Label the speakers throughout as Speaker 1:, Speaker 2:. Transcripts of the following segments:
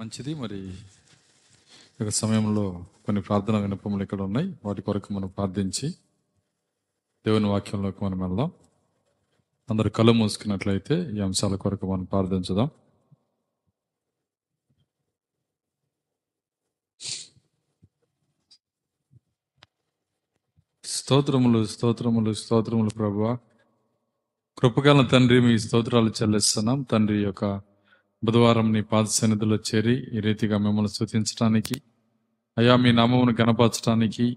Speaker 1: మంచిది. మరి ఒక యొక్క సమయంలో కొన్ని ప్రార్థన వినపములు ఇక్కడ ఉన్నాయి. వాటి కొరకు మనం ప్రార్థించి దేవుని వాక్యంలోకి మనం వెళ్దాం. అందరు కళ్ళు మూసుకున్నట్లయితే ఈ అంశాల కొరకు మనం ప్రార్థించుదాం. స్తోత్రములు స్తోత్రములు స్తోత్రములు ప్రభువా. కృపగల తండ్రి మీ స్తోత్రాలు చెల్లిస్తున్నాం. తండ్రి యొక్క బుధవారం నీ పాద సన్నిధిలో చేరి ఈ రీతిగా మిమ్మల్ని స్థుతించడానికి అయ్యా మీ నామమును గణపరచడానికి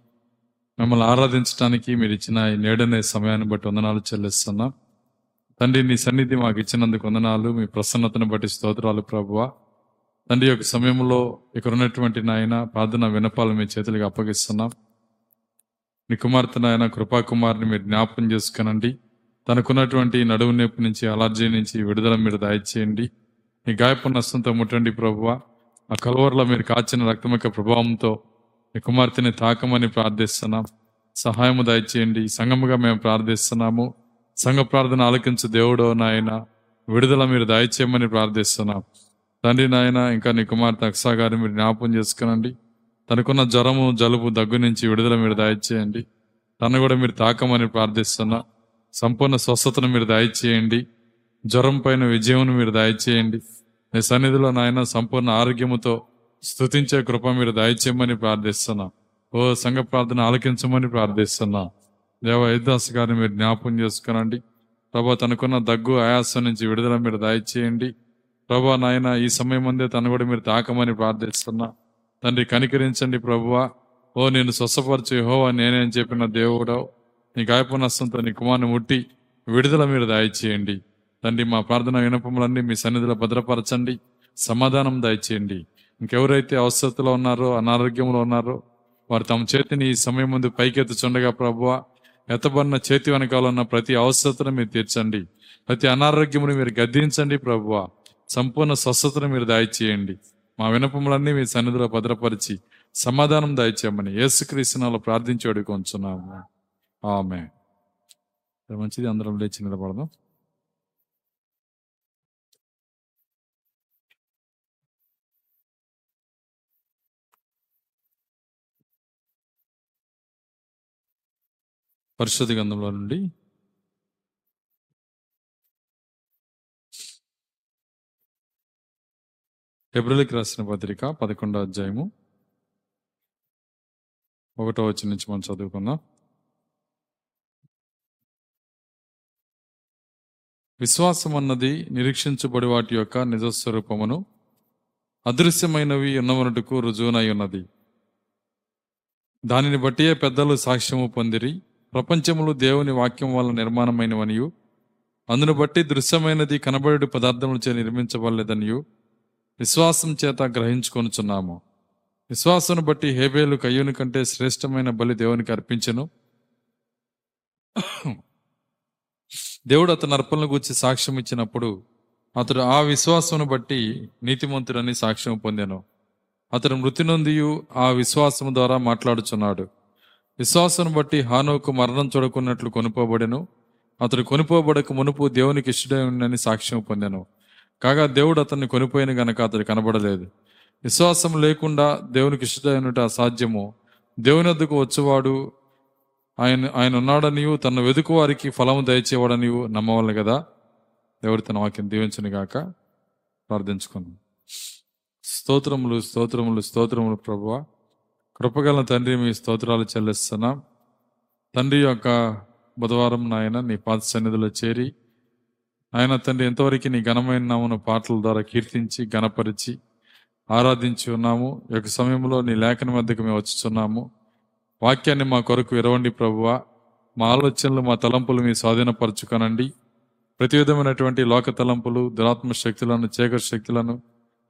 Speaker 1: మిమ్మల్ని ఆరాధించడానికి మీరు ఇచ్చిన ఈ నేడనే సమయాన్ని బట్టి వందనాలు చెల్లిస్తున్నాం. తండ్రి నీ సన్నిధి మాకు ఇచ్చినందుకు వందనాలు. మీ ప్రసన్నతను బట్టి స్తోత్రాలు ప్రభువ. తండ్రి యొక్క సమయంలో ఇక్కడ ఉన్నటువంటి నాయన ప్రార్థన వినపాలు మీ చేతులకు అప్పగిస్తున్నాం. నీ కుమార్తె నాయన కృపాకుమార్ని మీరు జ్ఞాపకం చేసుకునండి. తనకున్నటువంటి నడువు నొప్పి నుంచి అలర్జీ నుంచి విడుదల మీరు దయచేయండి. నీ గాయపు నష్టంతో ముట్టండి ప్రభువ. ఆ కలవరలో మీరు కాచిన రక్తం యొక్క ప్రభావంతో నీ కుమార్తెని తాకమని ప్రార్థిస్తున్నాం. సహాయము దయచేయండి. సంఘముగా మేము ప్రార్థిస్తున్నాము. సంఘ ప్రార్థన ఆలకించు దేవుడో నాయన విడుదల మీరు దయచేయమని ప్రార్థిస్తున్నాం. తండ్రి నాయన ఇంకా నీ కుమార్తె అక్సా గారిని మీరు జ్ఞాపకం చేసుకునండి. తనకున్న జ్వరము జలుబు దగ్గు నుంచి విడుదల మీరు దయచేయండి. తను కూడా మీరు తాకమని ప్రార్థిస్తున్నా. సంపూర్ణ స్వస్థతను మీరు దయచేయండి. జ్వరం పైన విజయం మీరు దయచేయండి. నీ సన్నిధిలో నాయన సంపూర్ణ ఆరోగ్యముతో స్తుతించే కృప మీరు దయచేయమని ప్రార్థిస్తున్నా. ఓ సంఘ ప్రార్థన ఆలకించమని ప్రార్థిస్తున్నా. దేవ ఐదాస్ గారిని మీరు జ్ఞాపకం చేసుకునండి. ప్రభా తనకున్న దగ్గు ఆయాసం నుంచి విడుదల మీరు దయచేయండి. ప్రభా నాయన ఈ సమయం అందే తను కూడా మీరు తాకమని ప్రార్థిస్తున్నా. తండ్రి కనికరించండి ప్రభువా. ఓ నేను స్వస్థపరచు హోవా నేనే అని చెప్పిన దేవుడవు. నీ గాయపు నష్టంతో నీ కుమార్ని ముట్టి విడుదల మీరు దయచేయండి. తండ్రి మా ప్రార్థన వినపములన్నీ మీ సన్నిధిలో భద్రపరచండి. సమాధానం దయచేయండి. ఇంకెవరైతే అవసరతలో ఉన్నారో అనారోగ్యంలో ఉన్నారో వారు తమ చేతిని ఈ సమయం ముందు పైకెత్తుచుండగా ప్రభువ ఎత్తబడిన చేతి వెనకాలన్న ప్రతి అవసరతను మీరు తీర్చండి. ప్రతి అనారోగ్యమును మీరు గద్దించండి ప్రభువ. సంపూర్ణ స్వస్థతను మీరు దయచేయండి. మా వినపములన్నీ మీ సన్నిధిలో భద్రపరిచి సమాధానం దయచేయమని యేసుక్రీస్తునాలో ప్రార్థించి అడుగుకొంచున్నాము ఆమె మంచిది. అందరం లేచి నిలబడదాం. పరిశుద్ధ గంధంలో నుండి. ఫిబ్రవరికి రాసిన పత్రిక పదకొండో అధ్యాయము. ఒకటో వచ్చి నుంచి మనం చదువుకుందాం. విశ్వాసం అన్నది నిరీక్షించబడి వాటి యొక్క నిజస్వరూపమును అదృశ్యమైనవి ఉన్నవనటుకు రుజువునై ఉన్నది. దానిని బట్టియే పెద్దలు సాక్ష్యము పొందిరి. ప్రపంచములు దేవుని వాక్యం వల్ల నిర్మాణమైనవనియు. అందును బట్టి దృశ్యమైనది కనబడి పదార్థములచే నిర్మించబడలేదనియు. విశ్వాసం చేత గ్రహించుకొనుచున్నాము. విశ్వాసం బట్టి హేబేలు కయ్యూని కంటే శ్రేష్టమైన బలి దేవునికి అర్పించను. దేవుడు అతని అర్పణలు గురించి సాక్ష్యం ఇచ్చినప్పుడు అతడు ఆ విశ్వాసమును బట్టి నీతిమంతుడని సాక్ష్యం పొందాను. అతడు మృతి నొందియు ఆ విశ్వాసము ద్వారా మాట్లాడుచున్నాడు. విశ్వాసం బట్టి హానోకు మరణం చూడకున్నట్లు కొనుకోబడెను అతడు కొనుకోబడక మునుపు దేవునికి ఇష్టడై ఉందని సాక్ష్యం పొందాను. కాగా దేవుడు అతన్ని కొనిపోయిన గనక అతడు కనబడలేదు. విశ్వాసం లేకుండా దేవునికి ఇష్టమైనట అసాధ్యము. దేవుని వద్దకు వచ్చేవాడు ఆయన ఆయన ఉన్నాడనియు తన వెతుకు వారికి ఫలము దయచేవాడనియు నమ్మవాలి కదా దేవుడు తన వాక్యం దీవించను గాక. ప్రార్థించుకున్నాం స్తోత్రములు స్తోత్రములు స్తోత్రములు ప్రభువ. కృపగల తండ్రి మీ స్తోత్రాలు చెల్లిస్తున్నాం. తండ్రి యొక్క బుధవారం నాయన నీ పాత సన్నిధిలో చేరి ఆయన తండ్రి ఎంతవరకు నీ ఘనమైన నామను పాటల ద్వారా కీర్తించి గణపరిచి ఆరాధించి ఉన్నాము. యొక్క సమయంలో నీ లేఖన మధ్యకు మేము వచ్చుచున్నాము. వాక్యాన్ని మా కొరకు విరవండి ప్రభువ. మా ఆలోచనలు మా తలంపులు మీ స్వాధీనపరచుకొనండి. ప్రతి విధమైనటువంటి లోక తలంపులు దురాత్మ శక్తులను చీకటి శక్తులను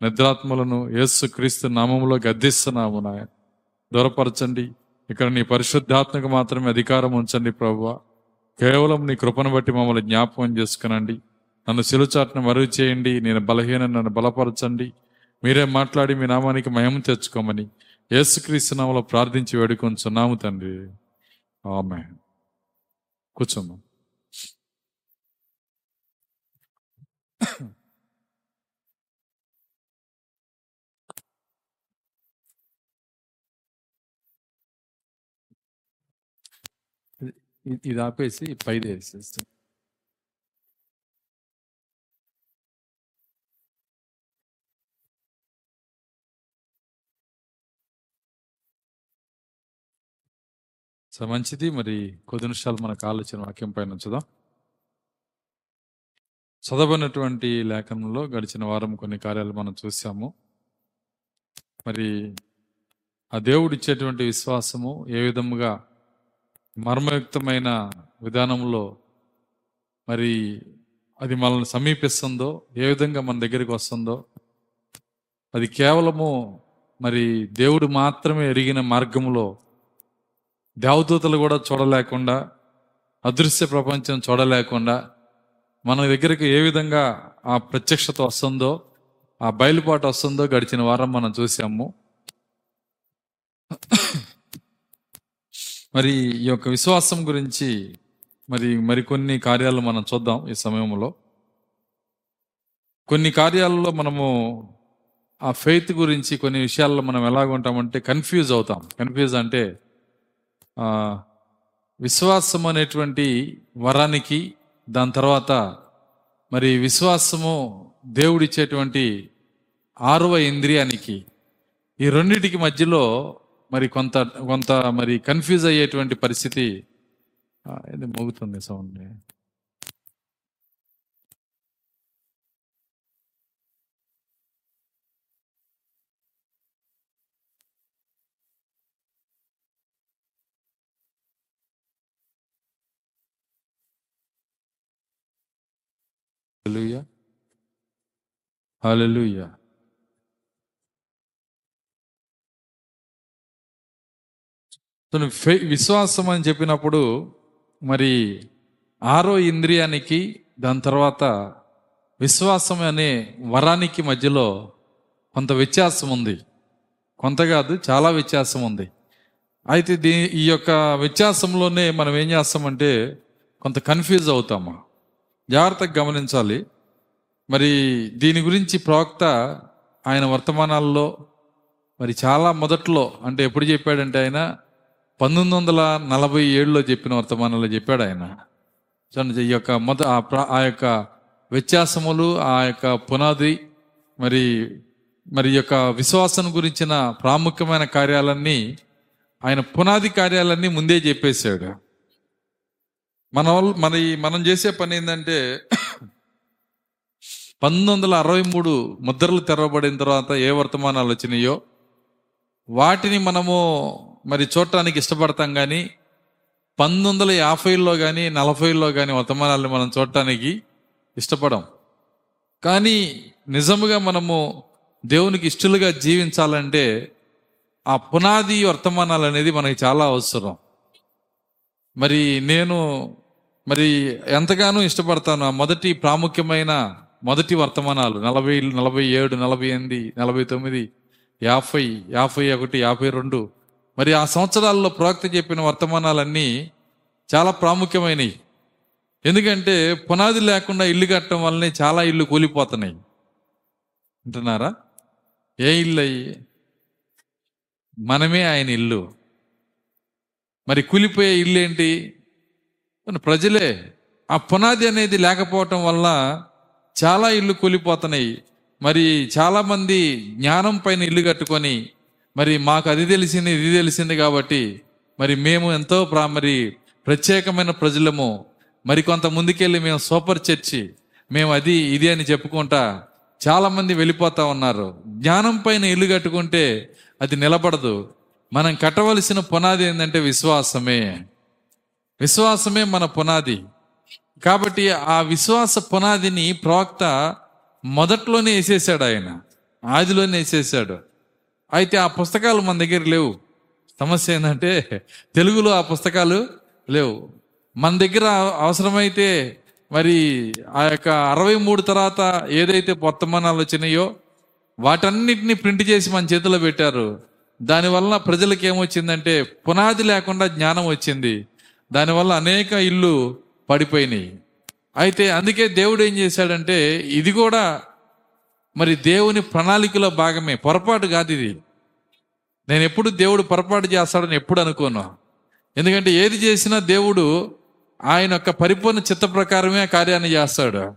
Speaker 1: నిద్రాత్మలను యేసు క్రీస్తు నామంలో గద్దిస్తున్నాము నాయన. దూరపరచండి. ఇక్కడ నీ పరిశుద్ధాత్మకు మాత్రమే అధికారం ఉంచండి ప్రభువ. కేవలం నీ కృపను బట్టి మమ్మల్ని జ్ఞాపకం చేసుకునండి. నన్ను సిలుచాట్ను మరుగు చేయండి. నేను బలహీన నన్ను బలపరచండి. మీరే మాట్లాడి మీ నామానికి మయం తెచ్చుకోమని యేసుక్రీస్తు నామలో ప్రార్థించి వేడుకొంచున్నాము తండ్రి. ఆమె కూర్చోమ్మా. ఇది ఆపేసి పైది వేసేస్తాం సో మంచిది. మరి కొద్ది నిమిషాలు మనకు ఆలోచన వాక్యం పైన ఉంచుదాం. చదవనటువంటి లేఖనంలో గడిచిన వారం కొన్ని కార్యాలు మనం చూసాము. మరి ఆ దేవుడు ఇచ్చేటువంటి విశ్వాసము ఏ విధముగా మర్మయుక్తమైన విధానంలో మరి అది మనల్ని సమీపిస్తుందో ఏ విధంగా మన దగ్గరికి వస్తుందో అది కేవలము మరి దేవుడు మాత్రమే ఎరిగిన మార్గంలో దేవదూతలు కూడా చూడలేకుండా అదృశ్య ప్రపంచం చూడలేకుండా మన దగ్గరికి ఏ విధంగా ఆ ప్రత్యక్షత వస్తుందో ఆ బయలుపాటు వస్తుందో గడిచిన వారం మనం చూసాము మరి ఈ యొక్క విశ్వాసం గురించి మరి మరికొన్ని కార్యాలు మనం చూద్దాం ఈ సమయంలో. కొన్ని కార్యాలలో మనము ఆ ఫెయిత్ గురించి కొన్ని విషయాల్లో మనం ఎలాగ ఉంటామంటే కన్ఫ్యూజ్ అవుతాం. కన్ఫ్యూజ్ అంటే విశ్వాసం అనేటువంటి వరానికి దాని తర్వాత మరి విశ్వాసము దేవుడిచ్చేటువంటి ఆరవ ఇంద్రియానికి ఈ రెండిటికి మధ్యలో మరి కొంత కొంత మరి కన్ఫ్యూజ్ అయ్యేటువంటి పరిస్థితి. ఆ, ఇది మోగుతుంది సౌండ్ హల్లెలూయా హల్లెలూయా ఫే విశ్వాసం అని చెప్పినప్పుడు మరి ఆరో ఇంద్రియానికి దాని తర్వాత విశ్వాసం అనే వరానికి మధ్యలో కొంత వ్యత్యాసం ఉంది. కొంత కాదు చాలా వ్యత్యాసం ఉంది. అయితే దీ ఈ యొక్క వ్యత్యాసంలోనే మనం ఏం చేస్తామంటే కొంత కన్ఫ్యూజ్ అవుతాము జాగ్రత్తగా గమనించాలి. మరి దీని గురించి ప్రవక్త ఆయన వర్తమానాల్లో మరి చాలా మొదట్లో అంటే ఎప్పుడు చెప్పాడంటే ఆయన పంతొమ్మిది వందల నలభై ఏడులో చెప్పిన వర్తమానంలో చెప్పాడు ఆయన. చూడండి, ఈ యొక్క మొద ఆ యొక్క వ్యత్యాసములు ఆ యొక్క పునాది మరి మరి యొక్క విశ్వాసం గురించిన ప్రాముఖ్యమైన కార్యాలన్నీ ఆయన పునాది కార్యాలన్నీ ముందే చెప్పేశాడు. మన మన మనం చేసే పని ఏంటంటే పంతొమ్మిది వందల అరవై మూడు ముద్రలు తెరవబడిన తర్వాత ఏ వర్తమానాలు వచ్చినాయో వాటిని మనము మరి చూడటానికి ఇష్టపడతాం కానీ పంతొమ్మిది వందల యాభైలో కానీ నలభైలో కానీ వర్తమానాలను మనం చూడటానికి ఇష్టపడం. కానీ నిజముగా మనము దేవునికి ఇష్టలుగా జీవించాలంటే ఆ పునాది వర్తమానాలు అనేది మనకి చాలా అవసరం. మరి నేను మరి ఎంతగానో ఇష్టపడతాను ఆ మొదటి ప్రాముఖ్యమైన మొదటి వర్తమానాలు. నలభై నలభై ఏడు నలభై ఎనిమిది నలభై తొమ్మిది యాభై యాభై ఒకటి యాభై రెండు. మరి ఆ సంవత్సరాల్లో ప్రవక్త చెప్పిన వర్తమానాలన్నీ చాలా ప్రాముఖ్యమైనవి. ఎందుకంటే పునాది లేకుండా ఇల్లు కట్టడం వల్లనే చాలా ఇల్లు కూలిపోతున్నాయి. అంటున్నారా? ఏ ఇల్లు అయ్యి? మనమే ఆయన ఇల్లు. మరి కూలిపోయే ఇల్లు ఏంటి? ప్రజలే. ఆ పునాది అనేది లేకపోవటం వల్ల చాలా ఇల్లు కూలిపోతున్నాయి. మరి చాలామంది జ్ఞానం పైన ఇల్లు కట్టుకొని మరి మాకు అది తెలిసింది ఇది తెలిసింది కాబట్టి మరి మేము ఎంతో ప్రా మరి ప్రత్యేకమైన ప్రజలము. మరి కొంత ముందుకెళ్ళి మేము సూపర్ చర్చి మేము అది ఇది అని చెప్పుకుంటా చాలామంది వెళ్ళిపోతా ఉన్నారు. జ్ఞానం పైన ఇల్లు కట్టుకుంటే అది నిలబడదు. మనం కట్టవలసిన పునాది ఏంటంటే విశ్వాసమే. విశ్వాసమే మన పునాది. కాబట్టి ఆ విశ్వాస పునాదిని ప్రవక్త మొదట్లోనే వేసేసాడు ఆయన. ఆదిలోనే వేసేసాడు. అయితే ఆ పుస్తకాలు మన దగ్గర లేవు. సమస్య ఏంటంటే తెలుగులో ఆ పుస్తకాలు లేవు. మన దగ్గర అవసరమైతే మరి ఆ యొక్క అరవై మూడు తర్వాత ఏదైతే వర్తమానాలు వచ్చినాయో వాటన్నిటిని ప్రింట్ చేసి మన చేతిలో పెట్టారు. దానివల్ల ప్రజలకు ఏమొచ్చిందంటే పునాది లేకుండా జ్ఞానం వచ్చింది. దానివల్ల అనేక ఇల్లు పడిపోయినాయి. అయితే అందుకే దేవుడు ఏం చేశాడంటే ఇది కూడా మరి దేవుని ప్రణాళికలో భాగమే. పొరపాటు కాదు ఇది. నేను ఎప్పుడు దేవుడు పొరపాటు చేస్తాడని ఎప్పుడు అనుకోను. ఎందుకంటే ఏది చేసినా దేవుడు ఆయన యొక్క పరిపూర్ణ చిత్త ప్రకారమే ఆ కార్యాన్ని చేస్తాడు.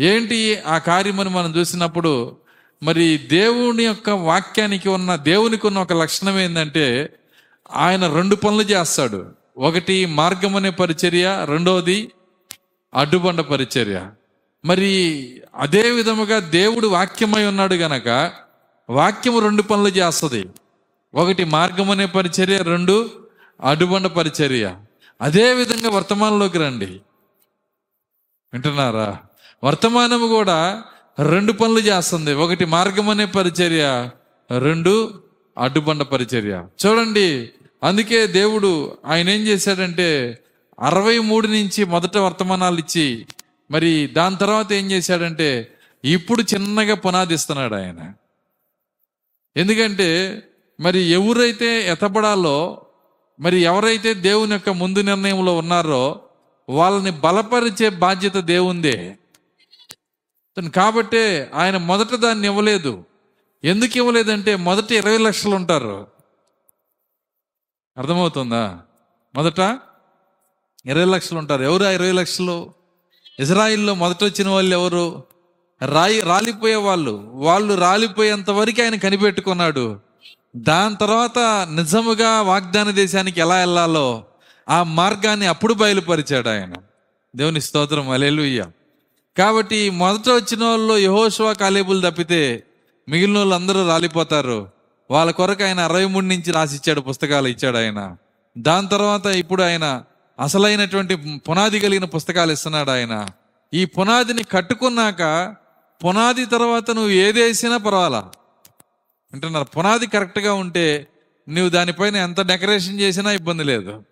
Speaker 1: ఏంటి ఆ కార్యమని మనం చూసినప్పుడు మరి దేవుని యొక్క వాక్యానికి ఉన్న దేవునికి ఉన్న ఒక లక్షణం ఏంటంటే ఆయన రెండు పనులు చేస్తాడు. ఒకటి మార్గం అనే పరిచర్య రెండవది అడ్డుబండ పరిచర్య. మరి అదే విధముగా దేవుడు వాక్యమై ఉన్నాడు గనక వాక్యము రెండు పనులు చేస్తుంది. ఒకటి మార్గం అనే పరిచర్య రెండు అడ్డుబండ పరిచర్య. అదే విధంగా వర్తమానంలోకి రండి. వింటున్నారా? వర్తమానము కూడా రెండు పనులు చేస్తుంది. ఒకటి మార్గం అనే పరిచర్య రెండు అడ్డుబండ పరిచర్య. చూడండి అందుకే దేవుడు ఆయన ఏం చేశాడంటే అరవై మూడు నుంచి మొదట వర్తమానాలు ఇచ్చి మరి దాని తర్వాత ఏం చేశాడంటే ఇప్పుడు చిన్నగా పునాదిస్తున్నాడు ఆయన. ఎందుకంటే మరి ఎవరైతే ఎతబడాలో మరి ఎవరైతే దేవుని యొక్క ముందు నిర్ణయంలో ఉన్నారో వాళ్ళని బలపరిచే బాధ్యత దేవుందే. కాబట్టే ఆయన మొదట దాన్ని ఇవ్వలేదు. ఎందుకు ఇవ్వలేదంటే మొదట ఇరవై లక్షలు ఉంటారు. అర్థమవుతుందా? మొదట ఇరవై లక్షలు ఉంటారు. ఎవరు ఆ ఇరవై లక్షలు? ఇజ్రాయిల్లో మొదట వచ్చిన వాళ్ళు ఎవరు? రాయి రాలిపోయే వాళ్ళు. వాళ్ళు రాలిపోయేంత వరకు ఆయన కనిపెట్టుకున్నాడు. దాని తర్వాత నిజముగా వాగ్దాన దేశానికి ఎలా వెళ్ళాలో ఆ మార్గాన్ని అప్పుడు బయలుపరిచాడు ఆయన. దేవుని స్తోత్రం. అలెలుయ్య కాబట్టి మొదట వచ్చిన వాళ్ళు యహోశివా కాలేబులు తప్పితే మిగిలిన వాళ్ళు అందరూ రాలిపోతారు. వాళ్ళ కొరకు ఆయన అరవై మూడు నుంచి రాసిచ్చాడు పుస్తకాలు ఇచ్చాడు ఆయన. దాని తర్వాత ఇప్పుడు ఆయన అసలైనటువంటి పునాది కలిగిన పుస్తకాలు ఇస్తున్నాడు ఆయన. ఈ పునాదిని కట్టుకున్నాక పునాది తర్వాత నువ్వు ఏదేసినా పర్వాలా? అంటున్నారు పునాది కరెక్ట్గా ఉంటే నువ్వు దానిపైన ఎంత డెకరేషన్ చేసినా ఇబ్బంది లేదు.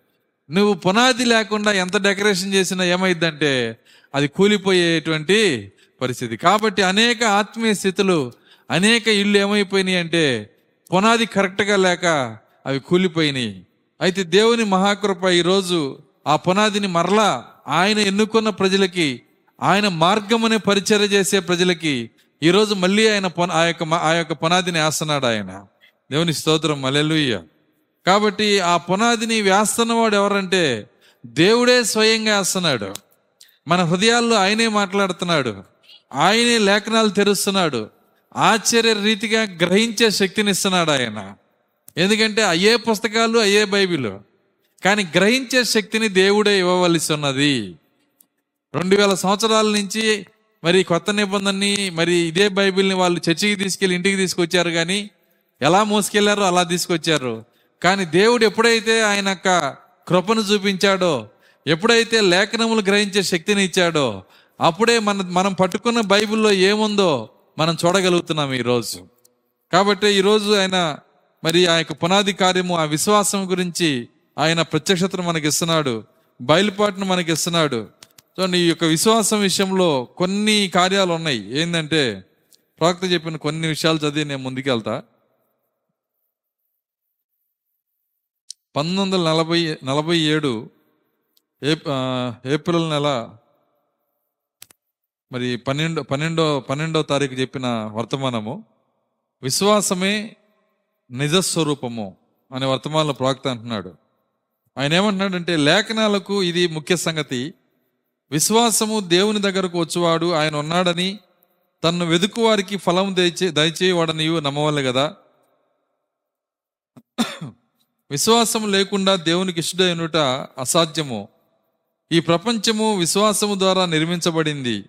Speaker 1: నువ్వు పునాది లేకుండా ఎంత డెకరేషన్ చేసినా ఏమైందంటే అది కూలిపోయేటువంటి పరిస్థితి. కాబట్టి అనేక ఆత్మీయ స్థితులు అనేక ఇళ్ళు ఏమైపోయినాయి అంటే పునాది కరెక్ట్గా లేక అవి కూలిపోయినాయి. అయితే దేవుని మహాకృప ఈరోజు ఆ పునాదిని మరలా ఆయన ఎన్నుకున్న ప్రజలకి ఆయన మార్గం అనే పరిచర్య చేసే ప్రజలకి ఈరోజు మళ్ళీ ఆయన పున- ఆ యొక్క ఆ యొక్క పునాదిని వేస్తున్నాడు ఆయన. దేవుని స్తోత్రం. మలెలుయ్య కాబట్టి ఆ పునాదిని వేస్తున్నవాడు ఎవరంటే దేవుడే స్వయంగా వేస్తున్నాడు. మన హృదయాల్లో ఆయనే మాట్లాడుతున్నాడు. ఆయనే లేఖనాలు తెరుస్తున్నాడు. ఆశ్చర్య రీతిగా గ్రహించే శక్తినిస్తున్నాడు ఆయన. ఎందుకంటే అయ్యే పుస్తకాలు అయ్యే బైబిల్. కానీ గ్రహించే శక్తిని దేవుడే ఇవ్వవలసి ఉన్నది రెండు వేల సంవత్సరాల నుంచి మరి కొత్త నిబంధనని మరి ఇదే బైబిల్ని వాళ్ళు చర్చికి తీసుకెళ్ళి ఇంటికి తీసుకొచ్చారు కానీ ఎలా మోసుకెళ్ళారో అలా తీసుకొచ్చారు. కానీ దేవుడు ఎప్పుడైతే ఆయన యొక్క కృపను చూపించాడో ఎప్పుడైతే లేఖనములు గ్రహించే శక్తిని ఇచ్చాడో అప్పుడే మన మనం పట్టుకున్న బైబిల్లో ఏముందో మనం చూడగలుగుతున్నాం ఈరోజు. కాబట్టి ఈరోజు ఆయన మరి ఆ యొక్క పునాది కార్యము ఆ విశ్వాసం గురించి ఆయన ప్రత్యక్షతను మనకి ఇస్తున్నాడు బయలుపాటును మనకి ఇస్తున్నాడు సో నీ యొక్క విశ్వాసం విషయంలో కొన్ని కార్యాలు ఉన్నాయి. ఏంటంటే ప్రవక్త చెప్పిన కొన్ని విషయాలు చదివి నేను ముందుకెళ్తా. పంతొమ్మిది వందల నలభై నలభై ఏడు ఏప్రిల్ నెల మరి పన్నెండు పన్నెండో పన్నెండో తారీఖు చెప్పిన వర్తమానము విశ్వాసమే నిజస్వరూపము అనే వర్తమానంలో ప్రవక్త అంటున్నాడు. ఆయన ఏమంటున్నాడంటే లేఖనాలకు ఇది ముఖ్య సంగతి. విశ్వాసము దేవుని దగ్గరకు వచ్చేవాడు ఆయన ఉన్నాడని తన్ను వెదుకువారికి ఫలం దయచే దయచేయవాడని నమ్మవాలి కదా. విశ్వాసం లేకుండా దేవునికి ఇష్టడైనట అసాధ్యము. ఈ ప్రపంచము విశ్వాసము ద్వారా నిర్మించబడింది.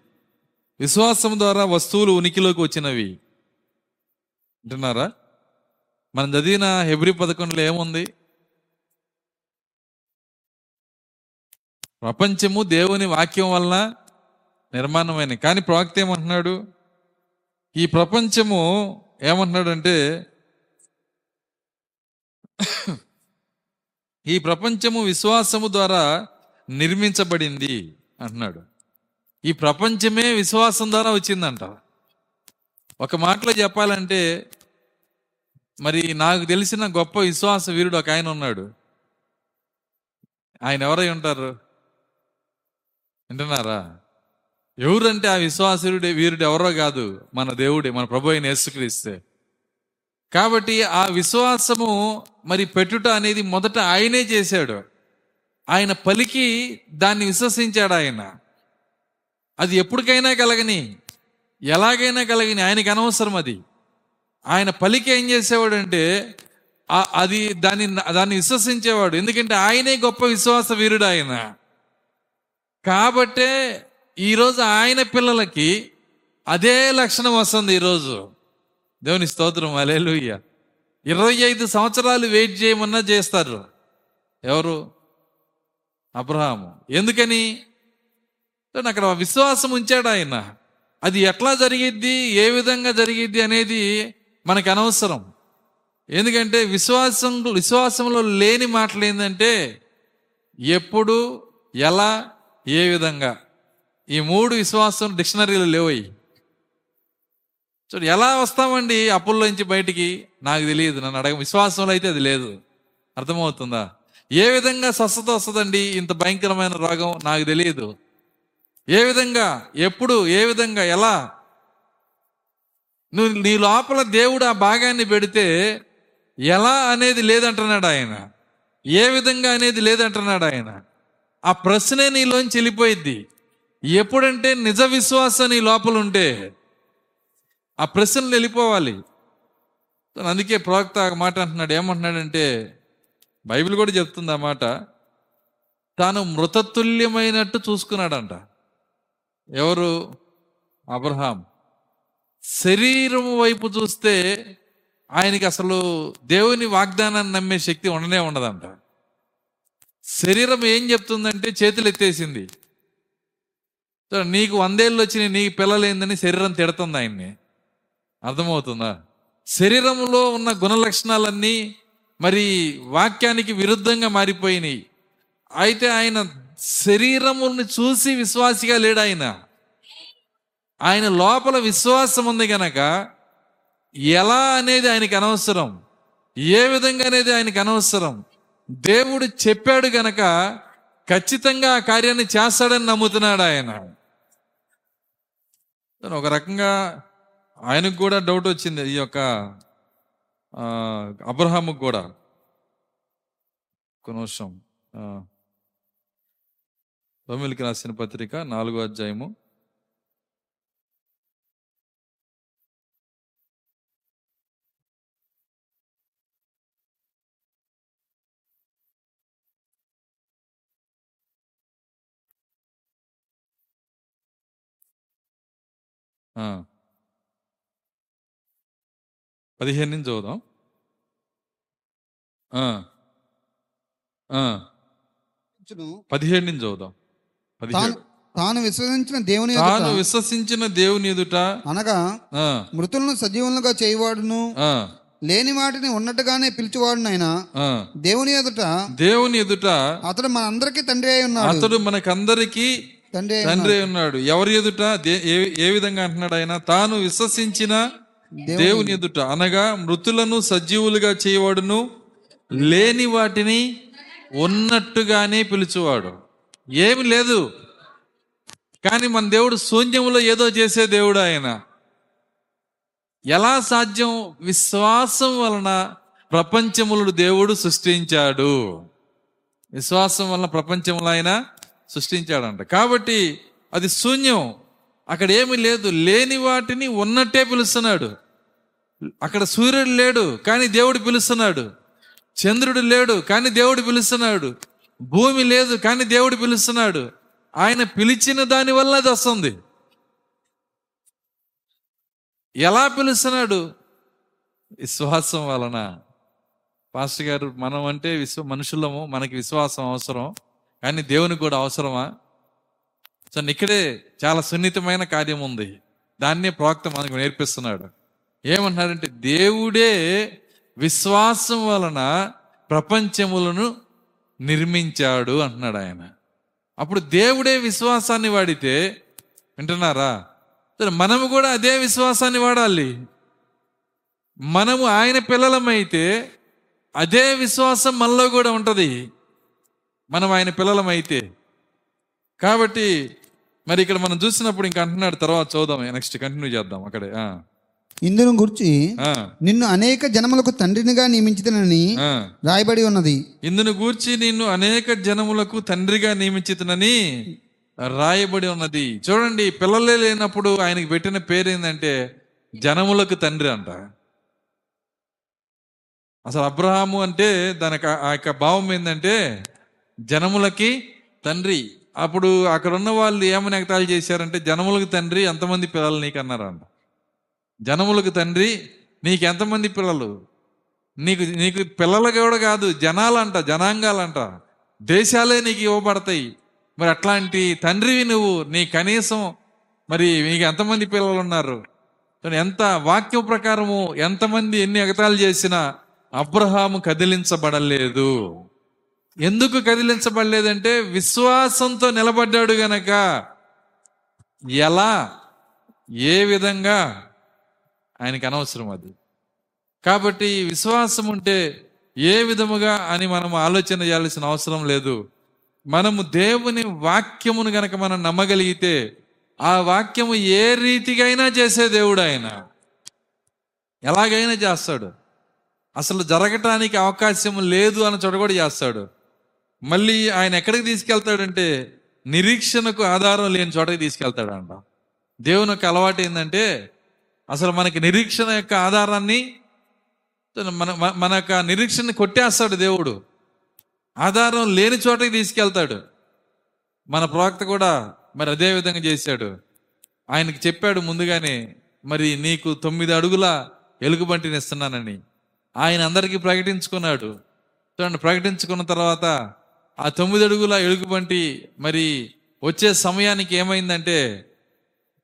Speaker 1: విశ్వాసం ద్వారా వస్తువులు ఉనికిలోకి వచ్చినవి. అంటున్నారా? మనం చదివిన హెబ్రి పథకంలో ఏముంది? ప్రపంచము దేవుని వాక్యం వలన నిర్మాణమైన కానీ ప్రవక్త ఏమంటున్నాడు? ఈ ప్రపంచము ఏమంటున్నాడంటే ఈ ప్రపంచము విశ్వాసము ద్వారా నిర్మించబడింది అంటున్నాడు. ఈ ప్రపంచమే విశ్వాసం ద్వారా వచ్చిందంట. ఒక మాటలో చెప్పాలంటే మరి నాకు తెలిసిన గొప్ప విశ్వాస వీరుడు ఒక ఆయన ఉన్నాడు. ఆయన ఎవరై ఉంటారు? వింటున్నారా? ఎవరంటే ఆ విశ్వాసుడు వీరుడు ఎవరో కాదు మన దేవుడే మన ప్రభు అయిన యేసుక్రీస్తే. కాబట్టి ఆ విశ్వాసము మరి పెట్టుట అనేది మొదట ఆయనే చేశాడు. ఆయన పలికి దాన్ని విశ్వసించాడు ఆయన. అది ఎప్పటికైనా కలగని ఎలాగైనా కలగని ఆయనకి అనవసరం అది. ఆయన పలికి ఏం చేసేవాడు అంటే అది దాన్ని దాన్ని విశ్వసించేవాడు. ఎందుకంటే ఆయనే గొప్ప విశ్వాస వీరుడు ఆయన. కాబట్టే ఈరోజు ఆయన పిల్లలకి అదే లక్షణం వస్తుంది ఈరోజు. దేవుని స్తోత్రం అలేలుయ్య ఇరవై ఐదు సంవత్సరాలు వెయిట్ చేయమన్నా చేస్తారు. ఎవరు? అబ్రహాము. ఎందుకని? అక్కడ విశ్వాసం ఉంచాడు ఆయన. అది ఎట్లా జరిగిద్ది? ఏ విధంగా జరిగిద్ది అనేది మనకు అనవసరం. ఎందుకంటే విశ్వాసం విశ్వాసంలో లేని మాటలు ఏంటంటే ఎప్పుడు ఎలా ఏ విధంగా? ఈ మూడు విశ్వాసం డిక్షనరీలు లేవయి. చూడు ఎలా వస్తామండి అప్పుల్లోంచి బయటికి? నాకు తెలియదు నన్ను అడగ విశ్వాసంలో అయితే అది లేదు. అర్థమవుతుందా? ఏ విధంగా స్వస్థత వస్తుందండి ఇంత భయంకరమైన రోగం? నాకు తెలియదు. ఏ విధంగా? ఎప్పుడు? ఏ విధంగా? ఎలా? నువ్వు నీ లోపల దేవుడు ఆ భాగాన్ని పెడితే ఎలా అనేది లేదంటున్నాడు ఆయన. ఏ విధంగా అనేది లేదంటున్నాడు ఆయన. ఆ ప్రశ్నే నీలోంచి వెళ్ళిపోయిద్ది. ఎప్పుడంటే నిజ విశ్వాసం నీ లోపల ఉంటే ఆ ప్రశ్నలు వెళ్ళిపోవాలి. అందుకే ప్రవక్త మాట అంటున్నాడు. ఏమంటున్నాడంటే బైబిల్ కూడా చెప్తుంది ఆ మాట. తాను మృతతుల్యమైనట్టు చూసుకున్నాడంట. ఎవరు? అబ్రహాం. శరీరం వైపు చూస్తే ఆయనకి అసలు దేవుని వాగ్దానాన్ని నమ్మే శక్తి ఉండనే ఉండదంట. శరీరం ఏం చెప్తుందంటే చేతులు ఎత్తేసింది. సో నీకు వందేళ్ళు వచ్చినాయి నీకు పిల్లలేందని శరీరం తిడుతుంది ఆయన్ని. అర్థమవుతుందా? శరీరంలో ఉన్న గుణ లక్షణాలన్నీ మరి వాక్యానికి విరుద్ధంగా మారిపోయినాయి. అయితే ఆయన శరీరముని చూసి విశ్వాసిగా లేడు ఆయన. ఆయన లోపల విశ్వాసం ఉంది గనక ఎలా అనేది ఆయనకి అనవసరం. ఏ విధంగా అనేది ఆయనకి అనవసరం. దేవుడు చెప్పాడు గనక ఖచ్చితంగా ఆ కార్యాన్ని చేస్తాడని నమ్ముతున్నాడు ఆయన. ఒక రకంగా ఆయనకు కూడా డౌట్ వచ్చింది ఈ యొక్క అబ్రహాముకు కూడా. కొనోషం తమిళకి రాసిన పత్రిక నాలుగో అధ్యాయము పదిహేను నుంచి చదువుదాం. పదిహేడు నుంచి చదువుదాం.
Speaker 2: తాను
Speaker 1: పదిహేడు.
Speaker 2: తాను విశ్వసించిన దేవుని
Speaker 1: తాను విశ్వసించిన దేవుని ఎదుట.
Speaker 2: అనగా మృతులను సజీవులుగా చేయవాడును. లేని వాటిని ఉన్నట్టుగానే పిలిచేవాడునైనా
Speaker 1: ఆ.
Speaker 2: దేవుని ఎదుట
Speaker 1: దేవుని ఎదుట
Speaker 2: అతడు మన అందరికీ తండ్రి అయి ఉన్నాడు.
Speaker 1: అతడు మనకందరికి
Speaker 2: తండ్రి
Speaker 1: ఉన్నాడు. ఎవరి ఎదుట? ఏ- విధంగా అంటున్నాడు ఆయన? తాను విశ్వసించిన దేవుని ఎదుట. అనగా మృతులను సజీవులుగా చేయవాడును లేని వాటిని ఉన్నట్టుగానే పిలుచువాడు. ఏమి లేదు. కానీ మన దేవుడు శూన్యములో ఏదో చేసే దేవుడు ఆయన. ఎలా సాధ్యం? విశ్వాసం వలన ప్రపంచములను దేవుడు సృష్టించాడు. విశ్వాసం వలన ప్రపంచంలో ఆయన సృష్టించాడంట. కాబట్టి అది శూన్యం. అక్కడ ఏమీ లేదు. లేని వాటిని ఉన్నట్టే పిలుస్తున్నాడు. అక్కడ సూర్యుడు లేడు కానీ దేవుడు పిలుస్తున్నాడు. చంద్రుడు లేడు కానీ దేవుడు పిలుస్తున్నాడు. భూమి లేదు కానీ దేవుడు పిలుస్తున్నాడు. ఆయన పిలిచిన దాని వల్ల అది వస్తుంది. ఎలా పిలుస్తున్నాడు? విశ్వాసం వలన. పాస్టర్ గారు మనం అంటే విశ్వ మనుషులము మనకి విశ్వాసం అవసరం. కానీ దేవునికి కూడా అవసరమా? సో ఇక్కడే చాలా సున్నితమైన కార్యం ఉంది. దాన్నే ప్రవక్త మనకు నేర్పిస్తున్నాడు. ఏమంటున్నాడంటే దేవుడే విశ్వాసం వలన ప్రపంచములను నిర్మించాడు అంటున్నాడు ఆయన. అప్పుడు దేవుడే విశ్వాసాన్ని వాడితే వింటున్నారా? సరే మనము కూడా అదే విశ్వాసాన్ని వాడాలి. మనము ఆయన పిల్లలమైతే అదే విశ్వాసం మనలో కూడా ఉంటుంది. మనం ఆయన పిల్లలమైతే. కాబట్టి మరి ఇక్కడ మనం చూసినప్పుడు ఇంకా అంటున్నాడు తర్వాత చూద్దాం నెక్స్ట్ కంటిన్యూ చేద్దాం అక్కడే.
Speaker 2: ఇందును గురించి నిన్ను అనేక జనములకు తండ్రినిగా నియమించుతనని. రాయబడి ఉన్నది.
Speaker 1: ఇందును గూర్చి నిన్ను అనేక జనములకు తండ్రిగా నియమించుతునని రాయబడి ఉన్నది. చూడండి పిల్లలే లేనప్పుడు ఆయనకి పెట్టిన పేరు ఏంటంటే జనములకు తండ్రి అంట. అసలు అబ్రహాము అంటే దానికి ఆ యొక్క భావం ఏంటంటే జనములకి తండ్రి. అప్పుడు అక్కడ ఉన్న వాళ్ళు ఏమని ఎగతాళి చేశారంటే జనములకు తండ్రి ఎంతమంది పిల్లలు నీకు అన్నారంట జనములకు తండ్రి నీకు ఎంతమంది పిల్లలు? నీకు నీకు పిల్లలు కూడా కాదు జనాలంట జనాంగాలంట. దేశాలే నీకు ఇవ్వబడతాయి. మరి అట్లాంటి తండ్రివి నువ్వు నీ కనీసం మరి నీకు ఎంతమంది పిల్లలు ఉన్నారు ఎంత వాక్యం ప్రకారము ఎంతమంది ఎన్ని ఎగతాలు చేసినా అబ్రహాము కదిలించబడలేదు. ఎందుకు కదిలించబడలేదంటే విశ్వాసంతో నిలబడ్డాడు గనక. ఎలా? ఏ విధంగా? ఆయనకి అనవసరం అది. కాబట్టి విశ్వాసం ఉంటే ఏ విధముగా అని మనం ఆలోచన చేయాల్సిన అవసరం లేదు. మనము దేవుని వాక్యమును గనక మనం నమ్మగలిగితే ఆ వాక్యము ఏ రీతిగైనా చేసే దేవుడు ఆయన. ఎలాగైనా చేస్తాడు. అసలు జరగటానికి అవకాశం లేదు అని చోట కూడా చేస్తాడు. మళ్ళీ ఆయన ఎక్కడికి తీసుకెళ్తాడంటే నిరీక్షణకు ఆధారం లేని చోటకి తీసుకెళ్తాడంట. దేవుని యొక్క అలవాటు ఏంటంటే అసలు మనకి నిరీక్షణ యొక్క ఆధారాన్ని మన మన- యొక్క నిరీక్షణని కొట్టేస్తాడు దేవుడు. ఆధారం లేని చోటకి తీసుకెళ్తాడు. మన ప్రవక్త కూడా మరి అదే విధంగా చేశాడు. ఆయనకి చెప్పాడు ముందుగానే మరి నీకు తొమ్మిది అడుగుల ఎలుగుబంటిని ఇస్తున్నానని. ఆయన అందరికీ ప్రకటించుకున్నాడు. చూడండి ప్రకటించుకున్న తర్వాత ఆ తొమ్మిది అడుగుల ఎలుగుబంటి మరి వచ్చే సమయానికి ఏమైందంటే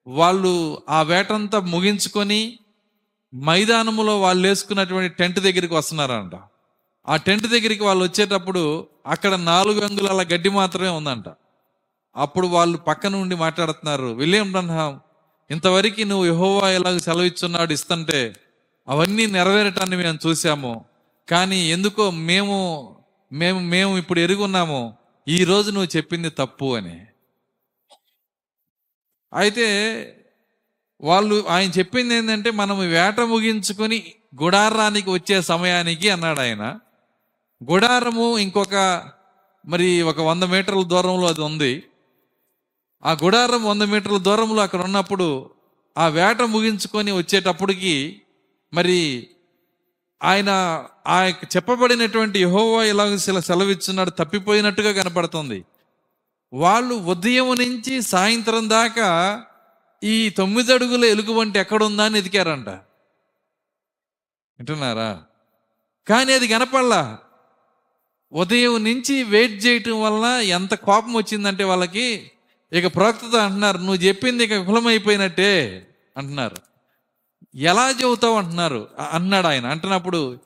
Speaker 1: వాళ్ళు ఆ వేటంతా ముగించుకొని మైదానములో వాళ్ళు వేసుకున్నటువంటి టెంట్ దగ్గరికి వస్తున్నారంట. ఆ టెంట్ దగ్గరికి వాళ్ళు వచ్చేటప్పుడు అక్కడ నాలుగు అంగుళాల గడ్డి మాత్రమే ఉందంట. అప్పుడు వాళ్ళు పక్కన ఉండి మాట్లాడుతున్నారు విలియం బ్రన్హాం ఇంతవరకు నువ్వు యహోవా ఎలాగ సెలవిస్తున్నాడు ఇస్తుంటే అవన్నీ నెరవేరటాన్ని మేము చూసాము కానీ ఎందుకో మేము మేము మేము ఇప్పుడు ఎరుగున్నాము. ఈ రోజు నువ్వు చెప్పింది తప్పు అని. అయితే వాళ్ళు ఆయన చెప్పింది ఏంటంటే మనం వేట ముగించుకొని గుడారానికి వచ్చే సమయానికి అన్నాడు ఆయన. గుడారము ఇంకొక మరి ఒక వంద మీటర్ల దూరంలో అది ఉంది. ఆ గుడారం వంద మీటర్ల దూరంలో అక్కడ ఉన్నప్పుడు ఆ వేట ముగించుకొని వచ్చేటప్పటికి మరి ఆయన ఆ చెప్పబడినటువంటి యహోవా ఇలాగ సెలవిచ్చున్నాడు తప్పిపోయినట్టుగా కనపడుతుంది. వాళ్ళు ఉదయం నుంచి సాయంత్రం దాకా ఈ తొమ్మిది అడుగుల ఎలుగు వంటి ఎక్కడుందా అని ఎదికారంట వింటున్నారా? కానీ అది కనపడలా. ఉదయం నుంచి వెయిట్ చేయటం వల్ల ఎంత కోపం వచ్చిందంటే వాళ్ళకి ఇక ప్రవక్తతో అంటున్నారు నువ్వు చెప్పింది ఇక విఫలమైపోయినట్టే అంటున్నారు. ఎలా చెబుతావు అంటున్నారు? అన్నాడు ఆయన. అంటున్నప్పుడు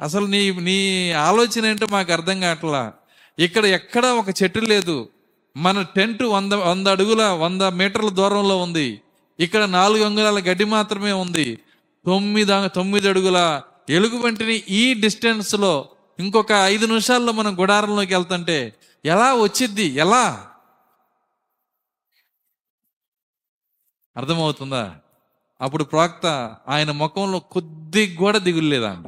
Speaker 1: అసలు నీ నీ ఆలోచన ఏంటో మాకు అర్థం కావట్లా? ఇక్కడ ఎక్కడ ఒక చెట్టు లేదు. మన టెంట్ వంద వంద అడుగుల వంద మీటర్ల దూరంలో ఉంది. ఇక్కడ నాలుగు అంగుళాల గడ్డి మాత్రమే ఉంది. తొమ్మిది తొమ్మిది అడుగుల ఎలుగు వంటిని ఈ డిస్టెన్స్లో ఇంకొక ఐదు నిమిషాల్లో మనం గుడారంలోకి వెళ్తుంటే ఎలా వచ్చిద్ది? ఎలా? అర్థమవుతుందా? అప్పుడు ప్రవక్త ఆయన ముఖంలో కొద్ది కూడా దిగులేదంట.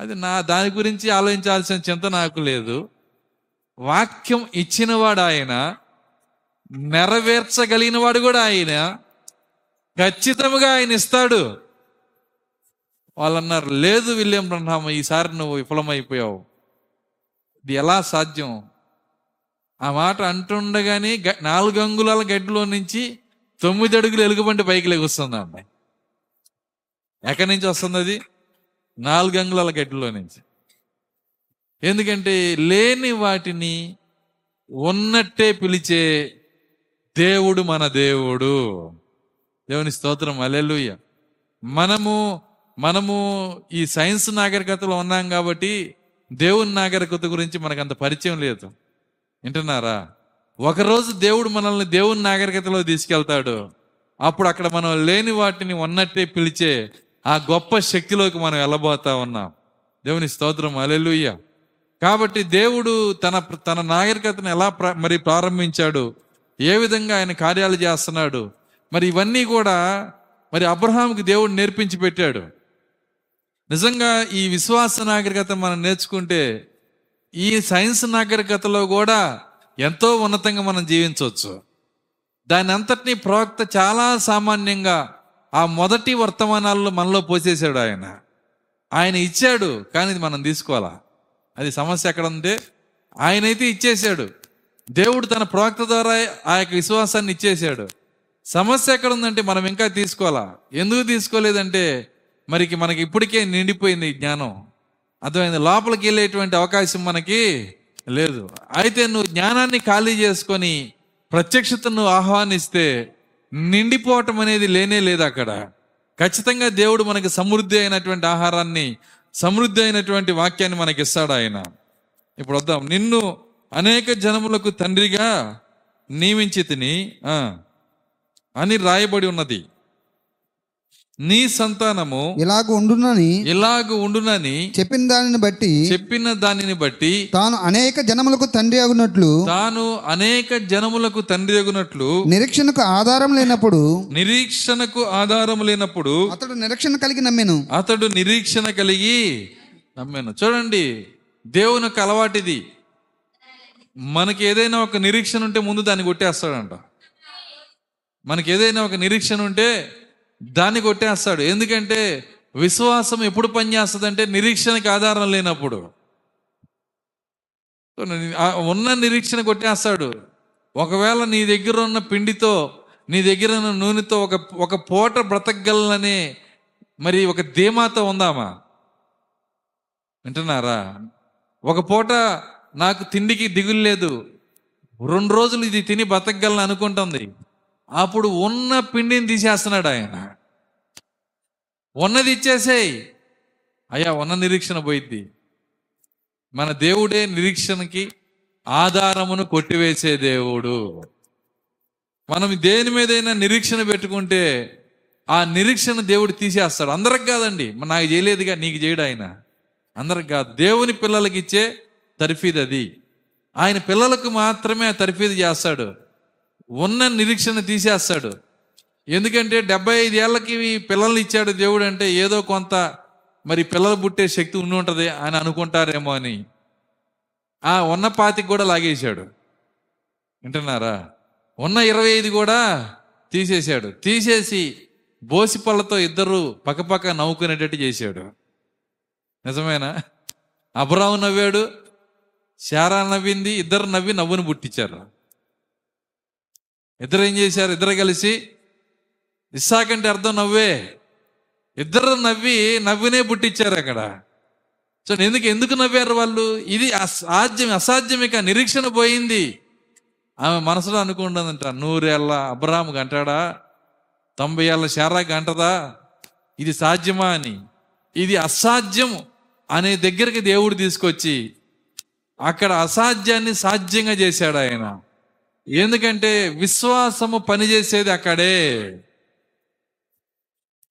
Speaker 1: అది నా దాని గురించి ఆలోచించాల్సిన చింత నాకు లేదు. వాక్యం ఇచ్చినవాడు ఆయన నెరవేర్చగలిగినవాడు కూడా ఆయన ఖచ్చితంగా ఆయన ఇస్తాడు. వాళ్ళు అన్నారు లేదు విలియం బ్రహ్మ ఈసారి నువ్వు విఫలమైపోయావు. ఇది ఎలా సాధ్యం? ఆ మాట అంటుండగానే గ- నాలుగు అంగుళాల గడ్డిలో నుంచి తొమ్మిది అడుగులు ఎలుగుబంటి పైకి లెగుస్తుంది అమ్మాయి ఎక్కడి నుంచి వస్తుంది అది? నాలుగు అంగుళాల గడ్డిలో నుంచి. ఎందుకంటే లేని వాటిని ఉన్నట్టే పిలిచే దేవుడు మన దేవుడు. దేవుని స్తోత్రం అలెలుయ్య మనము మనము ఈ సైన్స్ నాగరికతలో ఉన్నాం కాబట్టి దేవుని నాగరికత గురించి మనకు అంత పరిచయం లేదు. వింటున్నారా? ఒకరోజు దేవుడు మనల్ని దేవుని నాగరికతలో తీసుకెళ్తాడు. అప్పుడు అక్కడ మనం లేని వాటిని ఉన్నట్టే పిలిచే ఆ గొప్ప శక్తిలోకి మనం వెళ్ళబోతా ఉన్నాం. దేవుని స్తోత్రం అలెలుయ్య కాబట్టి దేవుడు తన తన నాగరికతను ఎలా ప్ర- మరి ప్రారంభించాడు? ఏ విధంగా ఆయన కార్యాలు చేస్తున్నాడు? మరి ఇవన్నీ కూడా మరి అబ్రహాంకి దేవుడు నేర్పించి పెట్టాడు. నిజంగా ఈ విశ్వాస నాగరికత మనం నేర్చుకుంటే ఈ సైన్స్ నాగరికతలో కూడా ఎంతో ఉన్నతంగా మనం జీవించవచ్చు. దాని అంతటినీ ప్రవక్త చాలా సామాన్యంగా ఆ మొదటి వర్తమానాల్లో మనలో పోసేశాడు ఆయన. ఆయన ఇచ్చాడు కానీ ఇది మనం తీసుకోవాలా? అది సమస్య ఎక్కడ ఉంది ఆయన అయితే ఇచ్చేశాడు. దేవుడు తన ప్రవక్త ద్వారా ఆ యొక్క విశ్వాసాన్ని ఇచ్చేశాడు. సమస్య ఎక్కడ ఉందంటే మనం ఇంకా తీసుకోవాలా? ఎందుకు తీసుకోలేదంటే మరికి మనకి ఇప్పటికే నిండిపోయింది జ్ఞానం. అర్థమైంది? లోపలికి వెళ్ళేటువంటి అవకాశం మనకి లేదు. అయితే నువ్వు జ్ఞానాన్ని ఖాళీ చేసుకొని ప్రత్యక్షతను ఆహ్వానిస్తే నిండిపోవటం అనేది లేనే లేదు అక్కడ. ఖచ్చితంగా దేవుడు మనకి సమృద్ధి అయినటువంటి ఆహారాన్ని సమృద్ధి అయినటువంటి వాక్యాన్ని మనకి ఇస్తాడు ఆయన. ఇప్పుడు వద్దాం. నిన్ను అనేక జనములకు తండ్రిగా నియమించి తిని అని రాయబడి ఉన్నది. నీ సంతానము
Speaker 2: ఇలాగ ఉండునని
Speaker 1: ఇలాగ ఉండునని
Speaker 2: చెప్పిన దానిని బట్టి
Speaker 1: చెప్పిన దానిని బట్టి
Speaker 2: తాను అనేక జనములకు తండ్రి అగునట్లు
Speaker 1: తాను అనేక జనములకు తండ్రి అగునట్లు
Speaker 2: నిరీక్షణకు ఆధారం లేనప్పుడు
Speaker 1: నిరీక్షణకు ఆధారం లేనప్పుడు
Speaker 2: అతడు నిరీక్షణ కలిగి నమ్మెను.
Speaker 1: అతడు నిరీక్షణ కలిగి నమ్మాను. చూడండి దేవుని యొక్క అలవాటిది. మనకి ఏదైనా ఒక నిరీక్షణ ఉంటే ముందు దాన్ని కొట్టేస్తాడంట. మనకి ఏదైనా ఒక నిరీక్షణ ఉంటే దాన్ని కొట్టేస్తాడు. ఎందుకంటే విశ్వాసం ఎప్పుడు పనిచేస్తుంది అంటే నిరీక్షణకి ఆధారం లేనప్పుడు. ఉన్న నిరీక్షణ కొట్టేస్తాడు. ఒకవేళ నీ దగ్గర ఉన్న పిండితో నీ దగ్గర ఉన్న నూనెతో ఒక ఒక పూట బ్రతకగలననే మరి ఒక ధీమాతో ఉందామా? వింటున్నారా? ఒక పూట నాకు తిండికి దిగులు లేదు. రెండు రోజులు ఇది తిని బ్రతకగలను అనుకుంటుంది. అప్పుడు ఉన్న పిండిని తీసేస్తున్నాడు ఆయన. ఉన్నది ఇచ్చేసేయ్. అయ్యా ఉన్న నిరీక్షణ పోయిద్ది. మన దేవుడే నిరీక్షణకి ఆధారమును కొట్టివేసే దేవుడు. మనం దేని మీదైనా నిరీక్షణ పెట్టుకుంటే ఆ నిరీక్షణ దేవుడు తీసేస్తాడు. అందరికి కాదండి. నాకు చేయలేదుగా నీకు చేయడు ఆయన. అందరికి కాదు. దేవుని పిల్లలకి ఇచ్చే తర్ఫీదు అది. ఆయన పిల్లలకు మాత్రమే ఆ తర్ఫీదు చేస్తాడు. ఉన్న నిరీక్షణ తీసేస్తాడు. ఎందుకంటే డెబ్బై ఐదు ఏళ్ళకి పిల్లల్ని ఇచ్చాడు దేవుడు అంటే ఏదో కొంత మరి పిల్లలు పుట్టే శక్తి ఉండి ఉంటుంది అని అనుకుంటారేమో అని. ఆ ఉన్న పాతికి కూడా లాగేశాడు. వింటున్నారా? ఉన్న ఇరవై ఐదు కూడా తీసేశాడు. తీసేసి బోసిపల్లతో ఇద్దరు పక్కపక్క నవ్వుకునేటట్టు చేశాడు. నిజమేనా? అబ్రావు నవ్వాడు శారా నవ్వింది ఇద్దరు నవ్వి నవ్వును పుట్టించారు. ఇద్దరు ఏం చేశారు? ఇద్దరు కలిసి ఇస్సాక్ అంటే అర్థం నవ్వే. ఇద్దరు నవ్వి నవ్వినే పుట్టించారు అక్కడ. సో ఎందుకు ఎందుకు నవ్వారు వాళ్ళు? ఇది అసాధ్యం అసాధ్యమిక నిరీక్షణ పోయింది. ఆమె మనసులో అనుకుంటుందంట నూరేళ్ళ అబ్రాహం గంటాడా? తొంభై ఏళ్ళ షారా గంటదా? ఇది సాధ్యమా అని. ఇది అసాధ్యం అనే దగ్గరికి దేవుడు తీసుకొచ్చి అక్కడ అసాధ్యాన్ని సాధ్యంగా చేశాడు ఆయన. ఎందుకంటే విశ్వాసము పనిచేసేది అక్కడే.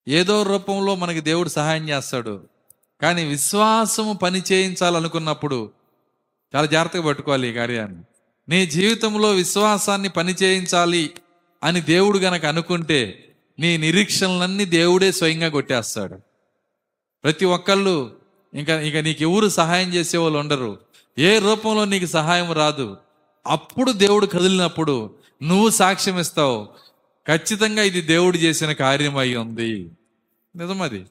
Speaker 1: ఏదో రూపంలో మనకి దేవుడు సహాయం చేస్తాడు. కానీ విశ్వాసము పని చేయించాలనుకున్నప్పుడు చాలా జాగ్రత్తగా పట్టుకోవాలి ఈ కార్యాన్ని. నీ జీవితంలో విశ్వాసాన్ని పని చేయించాలి అని దేవుడు గనక అనుకుంటే నీ నిరీక్షణలన్నీ దేవుడే స్వయంగా కొట్టేస్తాడు. ప్రతి ఒక్కళ్ళు ఇంకా ఇక నీకు ఎవరు సహాయం చేసే వాళ్ళు ఉండరు. ఏ రూపంలో నీకు సహాయం రాదు. అప్పుడు దేవుడు కదిలినప్పుడు నువ్వు సాక్ష్యం ఇస్తావు. ఖచ్చితంగా ఇది దేవుడు చేసిన కార్యం అయి ఉంది నిజమది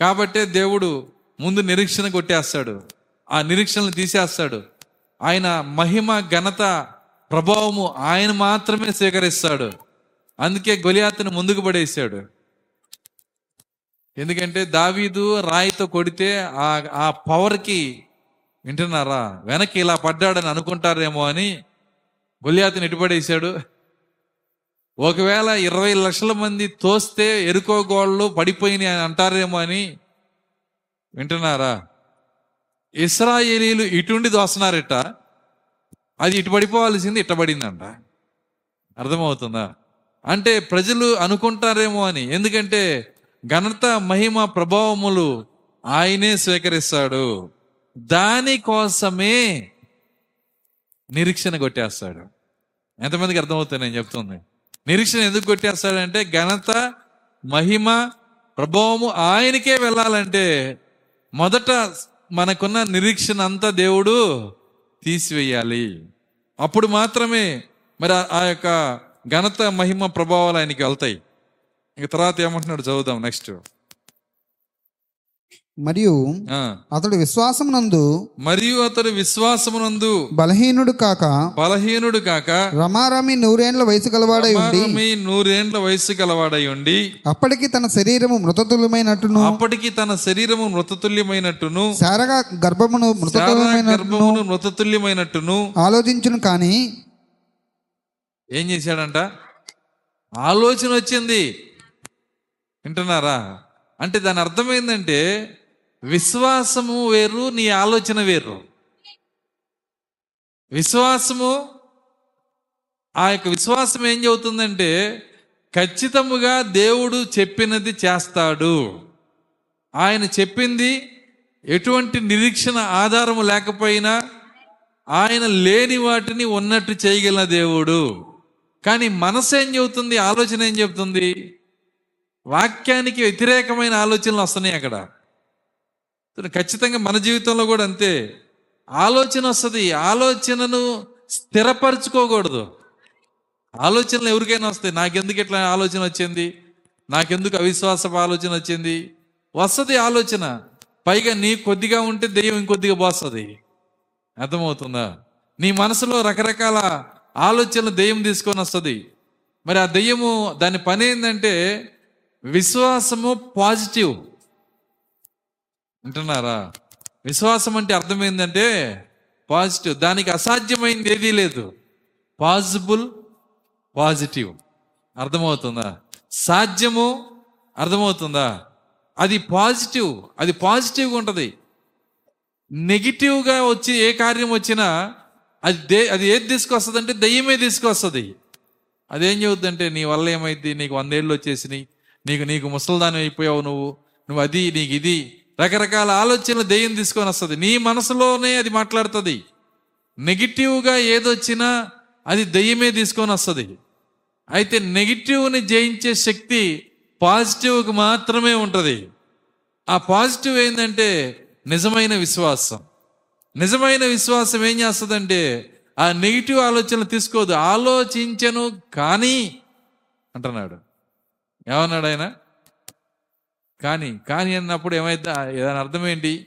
Speaker 1: కాబట్టే దేవుడు ముందు నిరీక్షణ కొట్టేస్తాడు. ఆ నిరీక్షణలు తీసేస్తాడు. ఆయన మహిమ ఘనత ప్రభావము ఆయన మాత్రమే స్వీకరిస్తాడు అందుకే గొలియాతను ముందుకు పడేశాడు. ఎందుకంటే దావీదు రాయితో కొడితే ఆ ఆ పవర్కి వింటున్నారా? వెనక్కి ఇలా పడ్డాడని అనుకుంటారేమో అని గొలియాతను ఎటుపడేశాడు ఒకవేళ ఇరవై లక్షల మంది తోస్తే ఎరుకోగోళ్ళు పడిపోయినాయి అని అంటారేమో అని వింటున్నారా? ఇస్రాయేలీలు ఇటుండి దోస్తున్నారట. అది ఇటు పడిపోవాల్సింది ఇట్టబడిందంట. అర్థమవుతుందా? అంటే ప్రజలు అనుకుంటారేమో అని. ఎందుకంటే ఘనత మహిమ ప్రభావములు ఆయనే స్వీకరిస్తాడు. దానికోసమే నిరీక్షణ కొట్టేస్తాడు. ఎంతమందికి అర్థమవుతుంది నేను చెప్తుంది? నిరీక్షణ ఎందుకు కొట్టేస్తాడంటే ఘనత మహిమ ప్రభావము ఆయనకే వెళ్ళాలంటే మొదట మనకున్న నిరీక్షణ అంతా దేవుడు తీసివేయాలి. అప్పుడు మాత్రమే మరి ఆ- యొక్క ఘనత మహిమ ప్రభావాలు ఆయనకి వెళ్తాయి. ఇక తర్వాత ఏమంటున్నాడు చదువుదాం నెక్స్ట్.
Speaker 2: మరియు. అతడు విశ్వాసమునందు
Speaker 1: మరియు అతడు విశ్వాసమునందు
Speaker 2: బలహీనుడు కాక
Speaker 1: బలహీనుడు కాక
Speaker 2: రమారమి నూరేండ్ల వయసు గలవాడై ఉండి
Speaker 1: మీ నూరేండ్ల వయసు గలవాడై ఉండి
Speaker 2: అప్పటికి తన శరీరము మృతతుల్యమైనట్టును
Speaker 1: అప్పటికి తన శరీరము మృతతుల్యమైనట్టును
Speaker 2: శారగా గర్భమును
Speaker 1: గర్భమును మృతతుల్యమైనట్టును
Speaker 2: ఆలోచించును కానీ
Speaker 1: ఏం చేశాడంట? ఆలోచన వచ్చింది. వింటున్నారా? అంటే దాని అర్థం ఏంటంటే విశ్వాసము వేరు నీ ఆలోచన వేరు. విశ్వాసము ఆ యొక్క విశ్వాసం ఏం చెబుతుందంటే ఖచ్చితముగా దేవుడు చెప్పినది చేస్తాడు. ఆయన చెప్పింది ఎటువంటి నిరీక్షణ ఆధారము లేకపోయినా ఆయన లేని వాటిని ఉన్నట్టు చేయగలిగిన దేవుడు. కానీ మనసు ఏం చెబుతుంది ఆలోచన ఏం చెబుతుంది? వాక్యానికి వ్యతిరేకమైన ఆలోచనలు వస్తున్నాయి అక్కడ. ఖచ్చితంగా మన జీవితంలో కూడా అంతే. ఆలోచన వస్తుంది. ఆలోచనను స్థిరపరచుకోకూడదు. ఆలోచనలు ఎవరికైనా వస్తాయి. నాకెందుకు ఇట్లా ఆలోచన వచ్చింది? నాకెందుకు అవిశ్వాసపు ఆలోచన వచ్చింది? వస్తుంది ఆలోచన. పైగా నీ కొద్దిగా ఉంటే దెయ్యం ఇంకొద్దిగా పోస్తుంది. అర్థమవుతుందా? నీ మనసులో రకరకాల ఆలోచనలు దెయ్యం తీసుకొని వస్తుంది. మరి ఆ దెయ్యము దాని పని ఏంటంటే విశ్వాసము పాజిటివ్. వింటున్నారా? విశ్వాసం అంటే అర్థం ఏంటంటే పాజిటివ్. దానికి అసాధ్యమైంది ఏదీ లేదు. Possible positive. అర్థమవుతుందా? సాధ్యము అర్థమవుతుందా? అది పాజిటివ్. అది పాజిటివ్గా ఉంటుంది. నెగిటివ్గా వచ్చి ఏ కార్యం వచ్చినా అది దే అది ఏది తీసుకొస్తుంది అంటే దయ్యమే తీసుకొస్తుంది. అదేం చెబుద్దంటే నీ వల్ల ఏమైంది? నీకు వందేళ్ళు వచ్చేసినాయి. నీకు నీకు ముసల్దానం అయిపోయావు నువ్వు. నువ్వు అది నీకు ఇది. రకరకాల ఆలోచనలు దెయ్యం తీసుకొని వస్తుంది. నీ మనసులోనే అది మాట్లాడుతుంది. నెగిటివ్గా ఏదొచ్చినా అది దెయ్యమే తీసుకొని వస్తుంది. అయితే నెగిటివ్ని జయించే శక్తి పాజిటివ్కి మాత్రమే ఉంటుంది. ఆ పాజిటివ్ ఏంటంటే నిజమైన విశ్వాసం. నిజమైన విశ్వాసం ఏం చేస్తుందంటే ఆ నెగిటివ్ ఆలోచనలు తీసుకోదు. ఆలోచించను కానీ అంటున్నాడు. ఏమన్నాడు ఆయన? కానీ కానీ అన్నప్పుడు ఏమైతే ఏదైనా అర్థం ఏంటి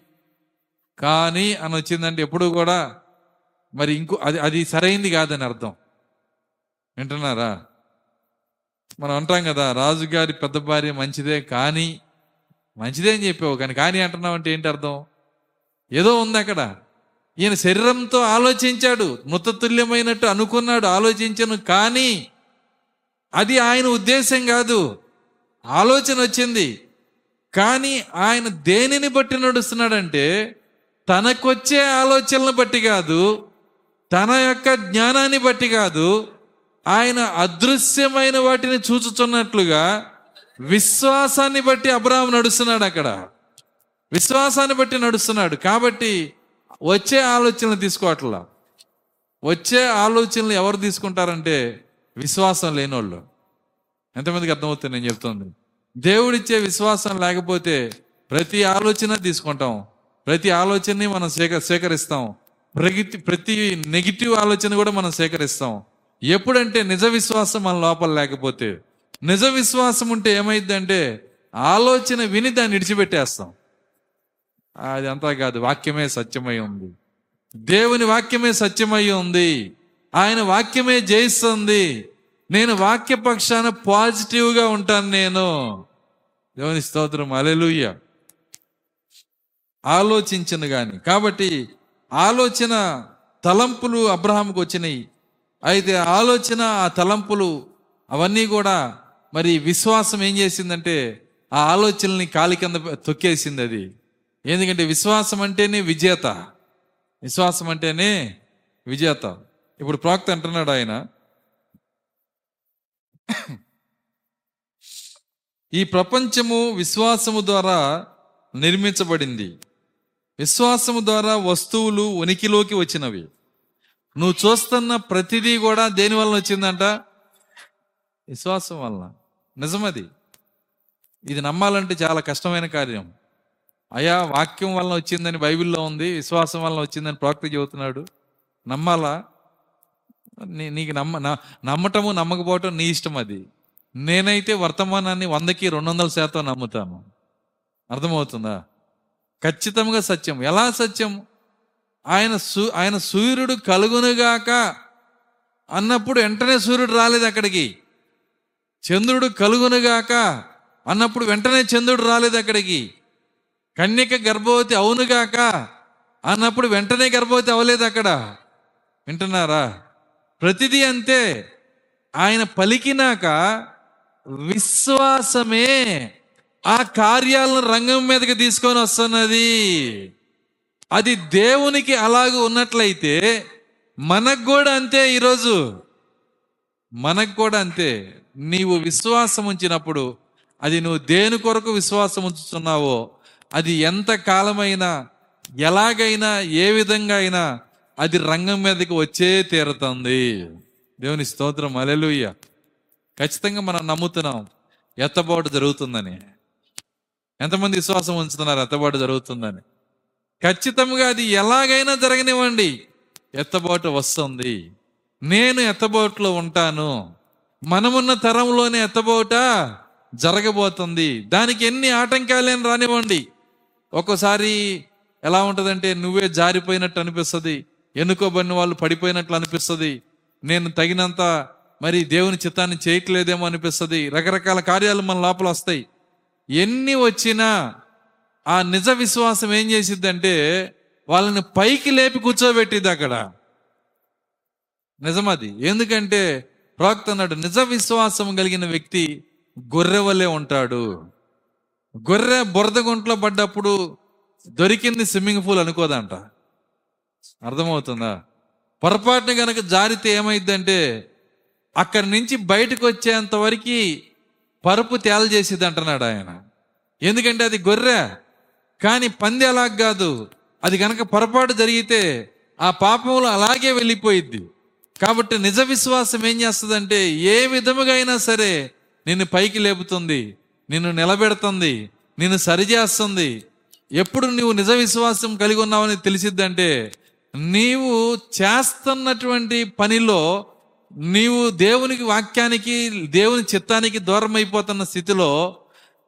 Speaker 1: కానీ అని వచ్చిందంటే ఎప్పుడు కూడా మరి ఇంకో అది అది సరైంది కాదని అర్థం. వింటున్నారా? మనం అంటాం కదా రాజుగారి పెద్ద భార్య మంచిదే కానీ మంచిదే అని చెప్పావు కానీ కానీ అంటున్నావు అంటే ఏంటి అర్థం? ఏదో ఉంది అక్కడ. ఈయన శరీరంతో ఆలోచించాడు మృతతుల్యమైనట్టు అనుకున్నాడు ఆలోచించను కానీ అది ఆయన ఉద్దేశం కాదు. ఆలోచన వచ్చింది. కానీ ఆయన దేనిని బట్టి నడుస్తున్నాడంటే తనకొచ్చే ఆలోచనలను బట్టి కాదు తన యొక్క జ్ఞానాన్ని బట్టి కాదు ఆయన అదృశ్యమైన వాటిని చూచుచున్నట్లుగా విశ్వాసాన్ని బట్టి అబ్రాహం నడుస్తున్నాడు అక్కడ. విశ్వాసాన్ని బట్టి నడుస్తున్నాడు. కాబట్టి వచ్చే ఆలోచనలు తీసుకోవట్లా. వచ్చే ఆలోచనలు ఎవరు తీసుకుంటారంటే విశ్వాసం లేనోళ్ళు. ఎంతమందికి అర్థమవుతుంది నేను చెప్తుంది? దేవుడిచ్చే విశ్వాసం లేకపోతే ప్రతి ఆలోచన తీసుకుంటాం. ప్రతి ఆలోచనని మనం సేక సేకరిస్తాం. ప్రతి ప్రతి నెగిటివ్ ఆలోచన కూడా మనం సేకరిస్తాం. ఎప్పుడంటే నిజ విశ్వాసం మన లోపల లేకపోతే నిజ విశ్వాసం ఉంటే ఏమైందంటే ఆలోచన విని దాన్ని విడిచిపెట్టేస్తాం. అది అంతా కాదు వాక్యమే సత్యమై ఉంది. దేవుని వాక్యమే సత్యమై ఉంది. ఆయన వాక్యమే జయిస్తుంది. నేను వాక్యపక్షాన పాజిటివ్గా ఉంటాను నేను. దేవుని స్తోత్రం. అలెలుయ్య ఆలోచించను గాని. కాబట్టి ఆలోచన తలంపులు అబ్రహాంకు వచ్చినాయి. అయితే ఆలోచన ఆ తలంపులు అవన్నీ కూడా మరి విశ్వాసం ఏం చేసిందంటే ఆ ఆలోచనల్ని కాలి కింద తొక్కేసింది అది. ఎందుకంటే విశ్వాసం అంటేనే విజేత. విశ్వాసం అంటేనే విజేత. ఇప్పుడు ప్రాక్త అంటున్నాడు ఆయన. ఈ ప్రపంచము విశ్వాసము ద్వారా నిర్మించబడింది. విశ్వాసము ద్వారా వస్తువులు ఉనికిలోకి వచ్చినవి. నువ్వు చూస్తున్న ప్రతిదీ కూడా దేని వలన వచ్చిందంట? విశ్వాసం వలన. నిజమది. ఇది నమ్మాలంటే చాలా కష్టమైన కార్యం. అయా వాక్యం వలన వచ్చిందని బైబిల్లో ఉంది విశ్వాసం వలన వచ్చిందని ప్రవక్త చెబుతున్నాడు. నమ్మాలా? నీకు నమ్మ నమ్మటము నమ్మకపోవటం నీ ఇష్టం అది. నేనైతే వర్తమానాన్ని వందకి రెండు వందల శాతం నమ్ముతాను. అర్థమవుతుందా? ఖచ్చితంగా సత్యం. ఎలా సత్యం? ఆయన సూ ఆయన సూర్యుడు కలుగునుగాక అన్నప్పుడు వెంటనే సూర్యుడు రాలేదు అక్కడికి. చంద్రుడు కలుగునుగాక అన్నప్పుడు వెంటనే చంద్రుడు రాలేదు అక్కడికి. కన్యక గర్భవతి అవునుగాక అన్నప్పుడు వెంటనే గర్భవతి అవ్వలేదు అక్కడ. వింటున్నారా? ప్రతిదీ అంతే. ఆయన పలికినాక విశ్వాసమే ఆ కార్యాలను రంగం మీదకి తీసుకొని వస్తున్నది. అది దేవునికి అలాగ ఉన్నట్లయితే మనకు కూడా అంతే ఈరోజు. మనకు కూడా అంతే. నీవు విశ్వాసం ఉంచినప్పుడు అది నువ్వు దేని కొరకు విశ్వాసం ఉంచుతున్నావో అది ఎంత కాలమైనా ఎలాగైనా ఏ విధంగా అయినా అది రంగం మీదకి వచ్చే తీరుతుంది. దేవుని స్తోత్రం. అలెలుయ్య ఖచ్చితంగా మనం నమ్ముతున్నాం. ఎత్తబాటు జరుగుతుందని. ఎంతమంది విశ్వాసం ఉంచుతున్నారు ఎత్తబాటు జరుగుతుందని. ఖచ్చితంగా అది ఎలాగైనా జరగనివ్వండి. ఎత్తబాటు వస్తుంది. నేను ఎత్తబాటులో ఉంటాను. మనమున్న తరంలోనే ఎత్తబోట జరగబోతుంది. దానికి ఎన్ని ఆటంకాలేని రానివ్వండి. ఒక్కోసారి ఎలా ఉంటుందంటే నువ్వే జారిపోయినట్టు అనిపిస్తుంది. ఎన్నుకోబడిన వాళ్ళు పడిపోయినట్లు అనిపిస్తుంది. నేను తగినంత మరి దేవుని చిత్తాన్ని చేయట్లేదేమో అనిపిస్తుంది. రకరకాల కార్యాలు మన లోపల వస్తాయి. ఎన్ని వచ్చినా ఆ నిజ విశ్వాసం ఏం చేసిద్దంటే వాళ్ళని పైకి లేపి కూర్చోబెట్టిద్ది అక్కడ. నిజమది. ఎందుకంటే ప్రవక్త అన్నాడు నిజ విశ్వాసం కలిగిన వ్యక్తి గొర్రె వలె ఉంటాడు. గొర్రె బురద గుంట్లో పడ్డప్పుడు దొరికింది స్విమ్మింగ్ పూల్ అనుకోదంట. అర్థమవుతుందా? పొరపాటున కనుక జారితే ఏమైందంటే అక్కడి నుంచి బయటకు వచ్చేంత వరకు పరుపు తేల చేసిద్ది అంటున్నాడు ఆయన. ఎందుకంటే అది గొర్రె. కానీ పంది అలా కాదు. అది కనుక పొరపాటు జరిగితే ఆ పాపంలో అలాగే వెళ్ళిపోయిద్ది. కాబట్టి నిజ విశ్వాసం ఏం చేస్తుందంటే ఏ విధముగా అయినా సరే నిన్ను పైకి లేపుతుంది నిన్ను నిలబెడుతుంది నిన్ను సరిచేస్తుంది. ఎప్పుడు నువ్వు నిజ విశ్వాసం కలిగి ఉన్నావని తెలిసిద్దంటే నీవు చేస్తున్నటువంటి పనిలో నీవు దేవునికి వాక్యానికి దేవుని చిత్తానికి దూరం అయిపోతున్న స్థితిలో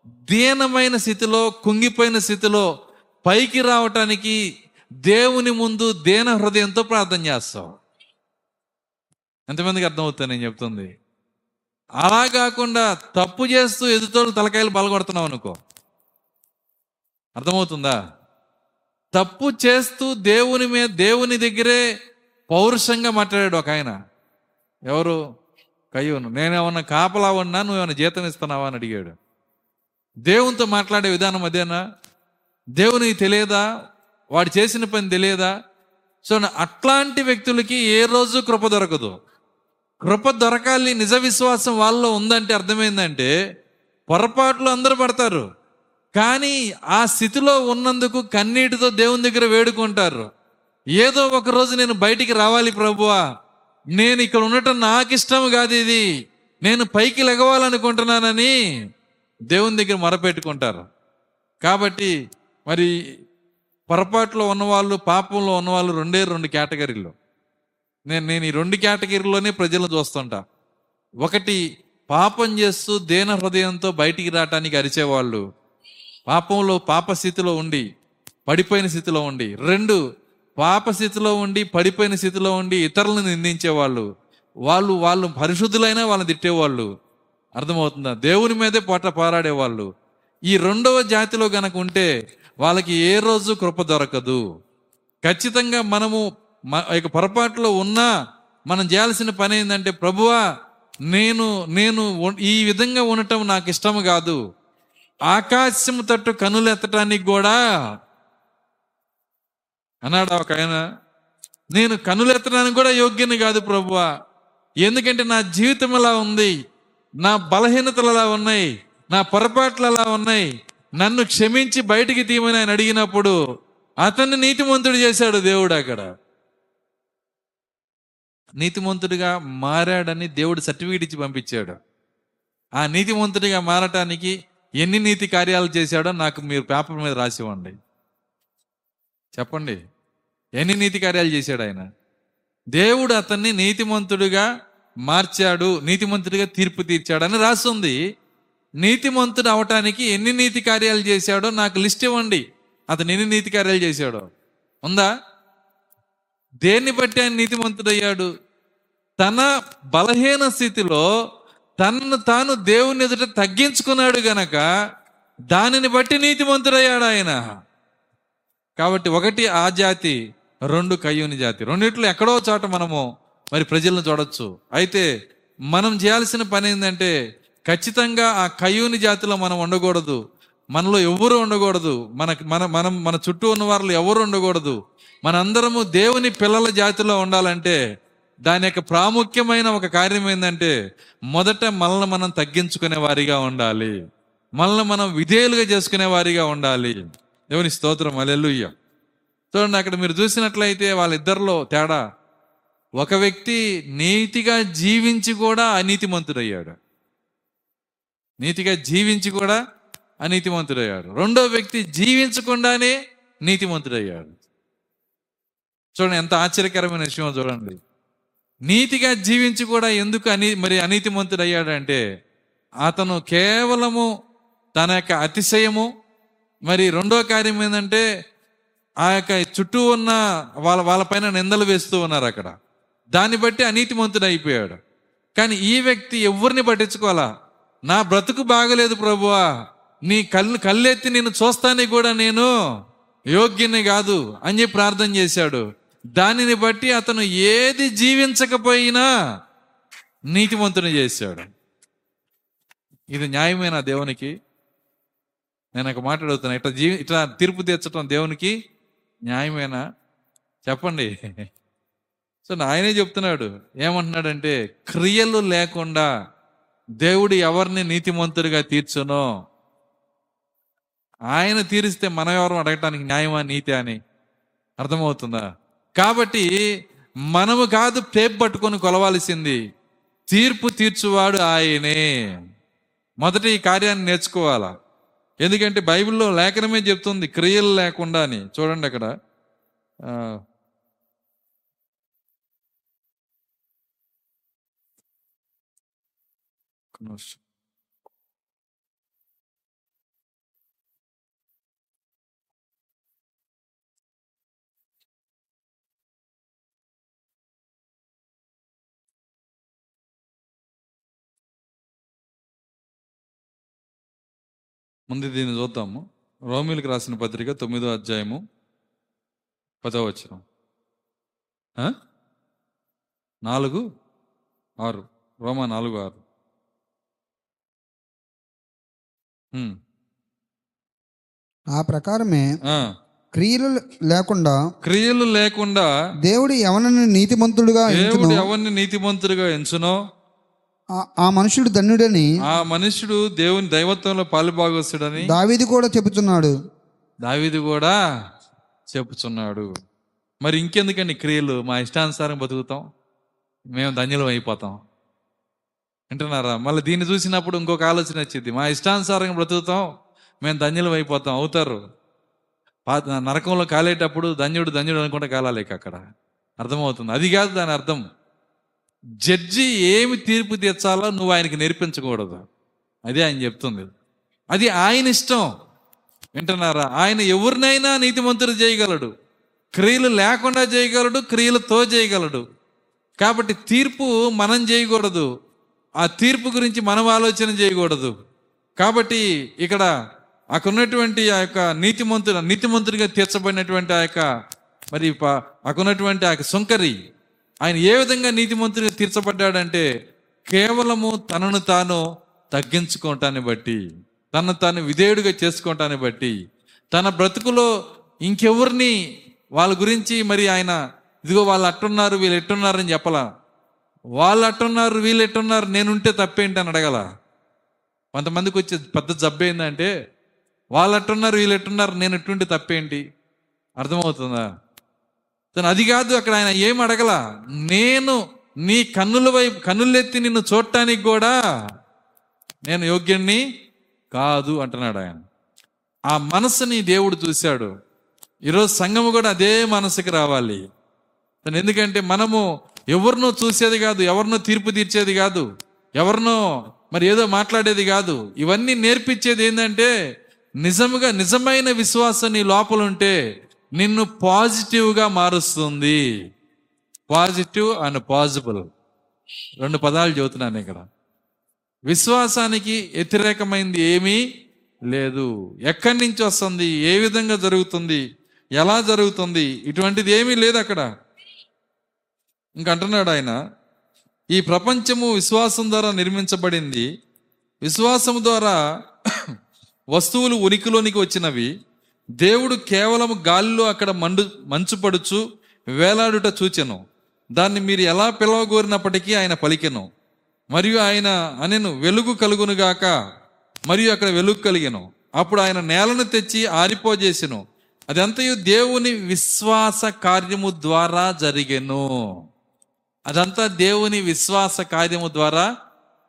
Speaker 1: దీనమైన స్థితిలో కుంగిపోయిన స్థితిలో పైకి రావటానికి దేవుని ముందు దీన హృదయంతో ప్రార్థన చేస్తావు ఎంతమందికి అర్థమవుతుంది నేను చెప్తుంది? అలా కాకుండా తప్పు చేస్తూ ఎదుటోళ్ళు తలకాయలు బలగొడుతున్నావు అనుకో. అర్థమవుతుందా? తప్పు చేస్తూ దేవుని మీద దేవుని దగ్గరే పౌరుషంగా మాట్లాడాడు ఒక ఆయన. ఎవరు? కయ్యూను. నేనేమన్నా కాపలా ఉన్నా నువ్వేమన్నా జీతం ఇస్తున్నావా అని అడిగాడు. దేవునితో మాట్లాడే విధానం అదేనా? దేవునికి తెలియదా? వాడు చేసిన పని తెలియదా? సో అట్లాంటి వ్యక్తులకి ఏ రోజు కృప దొరకదు. కృప దొరకాలి నిజ విశ్వాసం వాళ్ళలో ఉందంటే అర్థమైందంటే పొరపాట్లు అందరూ పడతారు. కానీ ఆ స్థితిలో ఉన్నందుకు కన్నీటితో దేవుని దగ్గర వేడుకుంటారు. ఏదో ఒక రోజు నేను బయటికి రావాలి ప్రభువా. నేను ఇక్కడ ఉండటం నాకు ఇష్టం కాదు ఇది. నేను పైకి లెగవాలనుకుంటున్నానని దేవుని దగ్గర మొరపెట్టుకుంటారు. కాబట్టి మరి పొరపాటులో ఉన్నవాళ్ళు పాపంలో ఉన్నవాళ్ళు రెండే రెండు కేటగిరీలు. నేను నేను ఈ రెండు కేటగిరీలోనే ప్రజలను చూస్తుంటా. ఒకటి పాపం చేస్తూ దేన హృదయంతో బయటికి రావటానికి అరిచేవాళ్ళు. పాపంలో పాప స్థితిలో ఉండి పడిపోయిన స్థితిలో ఉండి. రెండు పాప స్థితిలో ఉండి పడిపోయిన స్థితిలో ఉండి ఇతరులను నిందించేవాళ్ళు. వాళ్ళు వాళ్ళు పరిశుద్ధులైనా వాళ్ళని తిట్టేవాళ్ళు. అర్థమవుతుందా? దేవుని మీదే పోట పారాడేవాళ్ళు. ఈ రెండవ జాతిలో గనక ఉంటే వాళ్ళకి ఏ రోజు కృప దొరకదు. ఖచ్చితంగా మనము మ- ఇక పొరపాటులో ఉన్నా మనం చేయాల్సిన పని ఏంటంటే ప్రభువా నేను నేను ఈ విధంగా ఉండటం నాకు ఇష్టం కాదు. ఆకాశము తట్టు కనులు ఎత్తటానికి కూడా అన్నాడు ఒక ఆయన? నేను కనులు ఎత్తడానికి కూడా యోగ్యని కాదు ప్రభువా. ఎందుకంటే నా జీవితం అలా ఉంది నా బలహీనతలు అలా ఉన్నాయి నా పొరపాట్లు అలా ఉన్నాయి. నన్ను క్షమించి బయటికి తీయమని ఆయన అడిగినప్పుడు అతన్ని నీతిమంతుడు చేశాడు దేవుడు అక్కడ. నీతిమంతుడిగా మారాడని దేవుడు సర్టిఫికేట్ ఇచ్చి పంపించాడు. ఆ నీతిమంతుడిగా మారటానికి ఎన్ని నీతి కార్యాలు చేశాడో నాకు మీరు పేపర్ మీద రాసివ్వండి. చెప్పండి. ఎన్ని నీతి కార్యాలు చేశాడు ఆయన? దేవుడు అతన్ని నీతిమంతుడిగా మార్చాడు నీతిమంతుడిగా తీర్పు తీర్చాడని రాస్తుంది నీతిమంతుడు అవటానికి ఎన్ని నీతి కార్యాలు చేశాడో నాకు లిస్ట్ ఇవ్వండి. అతను ఎన్ని నీతి కార్యాలు చేశాడో. ఉందా? దేన్ని బట్టి ఆయన నీతిమంతుడయ్యాడు? తన బలహీన స్థితిలో తనను తాను దేవుని ఎదుట తగ్గించుకున్నాడు గనక దానిని బట్టి నీతిమంతుడయ్యాడు ఆయన. కాబట్టి ఒకటి ఆ జాతి రెండు కయ్యూని జాతి. రెండిట్లో ఎక్కడో చోట మనము మరి ప్రజలను చూడొచ్చు. అయితే మనం చేయాల్సిన పని ఏంటంటే ఖచ్చితంగా ఆ కయ్యూని జాతిలో మనం ఉండకూడదు. మనలో ఎవరు ఉండకూడదు. మన మన మనం మన చుట్టూ ఉన్న వాళ్ళు ఎవరు ఉండకూడదు. మనందరము దేవుని పిల్లల జాతిలో ఉండాలంటే దాని యొక్క ప్రాముఖ్యమైన ఒక కార్యం ఏంటంటే మొదట మనల్ని మనం తగ్గించుకునే వారిగా ఉండాలి. మనల్ని మనం విధేయులుగా చేసుకునే వారిగా ఉండాలి. దేవుని స్తోత్రం. అలెలుయ్య చూడండి అక్కడ మీరు చూసినట్లయితే వాళ్ళిద్దరిలో తేడా. ఒక వ్యక్తి నీతిగా జీవించి కూడా అనీతిమంతుడయ్యాడు. నీతిగా జీవించి కూడా అనీతిమంతుడయ్యాడు. రెండో వ్యక్తి జీవించకుండానే నీతిమంతుడయ్యాడు. చూడండి ఎంత ఆశ్చర్యకరమైన విషయం చూడండి. నీతిగా జీవించి కూడా ఎందుకు అని మరి అనీతిమంతుడయ్యాడంటే అతను కేవలము తన యొక్క అతిశయము మరి రెండో కార్యం ఏంటంటే ఆ యొక్క చుట్టూ ఉన్న వాళ్ళ వాళ్ళపైన నిందలు వేస్తూ ఉన్నారు అక్కడ. దాన్ని బట్టి అనీతిమంతుడు అయిపోయాడు కానీ ఈ వ్యక్తి ఎవరిని పట్టించుకోవాలా? నా బ్రతుకు బాగలేదు ప్రభువా. నీ కళ్ళు కళ్ళెత్తి నేను చూస్తానికి కూడా నేను యోగ్యని కాదు అని చెప్పి ప్రార్థన చేశాడు. దానిని బట్టి అతను ఏది జీవించకపోయినా నీతిమంతుని చేశాడు. ఇది న్యాయమైన దేవునికి. నేను ఒక మాట్లాడుతున్నా ఇట్లా జీవి ఇట్లా తీర్పు తీర్చడం దేవునికి న్యాయమేనా చెప్పండి. సో ఆయనే చెప్తున్నాడు. ఏమంటున్నాడంటే క్రియలు లేకుండా దేవుడు ఎవరిని నీతిమంతుడిగా తీర్చునో? ఆయన తీరిస్తే మనం ఎవరు అడగటానికి న్యాయమా నీతి అని అర్థమవుతుందా? కాబట్టి మనము కాదు టేప్ పట్టుకొని కొలవాల్సింది. తీర్పు తీర్చువాడు ఆయనే. మొదట ఈ కార్యాన్ని నేర్చుకోవాలా. ఎందుకంటే బైబిల్లో లేఖనమే చెప్తుంది క్రియలు లేకుండా అని. చూడండి అక్కడ. ఆ, ముందు దీన్ని చూద్దాము. రోమిలకు రాసిన పత్రిక తొమ్మిదో అధ్యాయము పదో వచ్చిన నాలుగు ఆరు. రోమా నాలుగు ఆరు.
Speaker 2: ఆ ప్రకారమే. క్రియలు లేకుండా
Speaker 1: క్రియలు లేకుండా
Speaker 2: దేవుడు ఎవరిని నీతిమంతుడుగా
Speaker 1: దేవుడు ఎవరిని నీతిమంతుడిగా ఎంచునో?
Speaker 2: ఆ- మనుషుడు ధన్యుడని
Speaker 1: ఆ మనుషుడు దేవుని దైవత్వంలో పాలుభాగస్తుడని
Speaker 2: దావీది కూడా చెబుతున్నాడు.
Speaker 1: దావీదు కూడా చెప్పుచున్నాడు మరి ఇంకెందుకండి క్రియలు? మా ఇష్టానుసారం బతుకుతాం. మేము ధన్యులం అయిపోతాం. వింటున్నారా? మళ్ళీ దీన్ని చూసినప్పుడు ఇంకొక ఆలోచన వచ్చింది. మా ఇష్టానుసారంగా బ్రతుకుతాం మేము ధన్యులం అయిపోతాం. అవుతారు. పా- నరకంలో కాలేటప్పుడు ధన్యుడు ధన్యుడు అనుకుంటే కాలాలి ఇక అక్కడ. అర్థమవుతుంది. అది కాదు దాని అర్థం. జడ్జి ఏమి తీర్పు తీర్చాలో నువ్వు ఆయనకి నేర్పించకూడదు. అదే ఆయన చెప్తుంది. అది ఆయన ఇష్టం. వింటున్నారా? ఆయన ఎవరినైనా నీతిమంతుడు చేయగలడు. క్రియలు లేకుండా చేయగలడు క్రియలతో చేయగలడు. కాబట్టి తీర్పు మనం చేయకూడదు. ఆ తీర్పు గురించి మనం ఆలోచన చేయకూడదు. కాబట్టి ఇక్కడ అక్కడున్నటువంటి ఆ యొక్క నీతిమంతుడు నీతిమంతుడిగా తీర్చబడినటువంటి ఆ యొక్క మరి ప- అక్కడ ఉన్నటువంటి ఆ యొక్క సుంకరి ఆయన ఏ విధంగా నీతిమంతుడిగా తీర్చబడ్డాడంటే కేవలము తనను తాను తగ్గించుకోవటాన్ని బట్టి తనను తాను విధేయుడిగా చేసుకోవటాన్ని బట్టి తన బ్రతుకులో ఇంకెవరిని వాళ్ళ గురించి మరి ఆయన ఇదిగో వాళ్ళు అట్టున్నారు వీళ్ళు ఎట్టున్నారని అని చెప్పలా? వాళ్ళు అట్టున్నారు వీళ్ళు ఎట్టున్నారు నేనుంటే తప్పేంటి అని అడగల? కొంతమందికి వచ్చే పెద్ద జబ్బు ఏంటంటే వాళ్ళు అట్టున్నారు వీళ్ళు ఎట్టున్నారు నేను ఎట్టుంటే తప్పేంటి? అర్థమవుతుందా? తను అది కాదు అక్కడ ఆయన ఏం అడగల? నేను నీ కన్నుల వైపు కన్నులెత్తి నిన్ను చూడటానికి కూడా నేను యోగ్యుణ్ణి కాదు అంటున్నాడు ఆయన. ఆ మనసుని దేవుడు చూశాడు. ఈరోజు సంఘము కూడా అదే మనసుకి రావాలి. ఎందుకంటే మనము ఎవరినో చూసేది కాదు ఎవరినో తీర్పు తీర్చేది కాదు ఎవరినో మరి ఏదో మాట్లాడేది కాదు. ఇవన్నీ నేర్పించేది ఏంటంటే నిజముగా నిజమైన విశ్వాసం నీ లోపల ఉంటే నిన్ను పాజిటివ్గా మారుస్తుంది. Positive and possible. రెండు పదాలు చదువుతున్నాను ఇక్కడ. విశ్వాసానికి వ్యతిరేకమైంది ఏమీ లేదు. ఎక్కడి నుంచి వస్తుంది? ఏ విధంగా జరుగుతుంది? ఎలా జరుగుతుంది? ఇటువంటిది ఏమీ లేదు అక్కడ. ఇంకంటున్నాడు ఆయన ఈ ప్రపంచము విశ్వాసం ద్వారా నిర్మించబడింది. విశ్వాసం ద్వారా వస్తువులు ఉనికిలోనికి వచ్చినవి. దేవుడు కేవలం గాలిలో అక్కడ మండు మంచు పడుచు వేలాడుట చూచెను. దాన్ని మీరు ఎలా పిలవగోరినప్పటికీ ఆయన పలికెను. మరియు ఆయన అనెను వెలుగు కలుగునుగాక మరియు అక్కడ వెలుగు కలిగెను. అప్పుడు ఆయన నేలను తెచ్చి ఆరిపోజేసెను. అదంతయు దేవుని విశ్వాస కార్యము ద్వారా జరిగెను. అదంతా దేవుని విశ్వాస కార్యము ద్వారా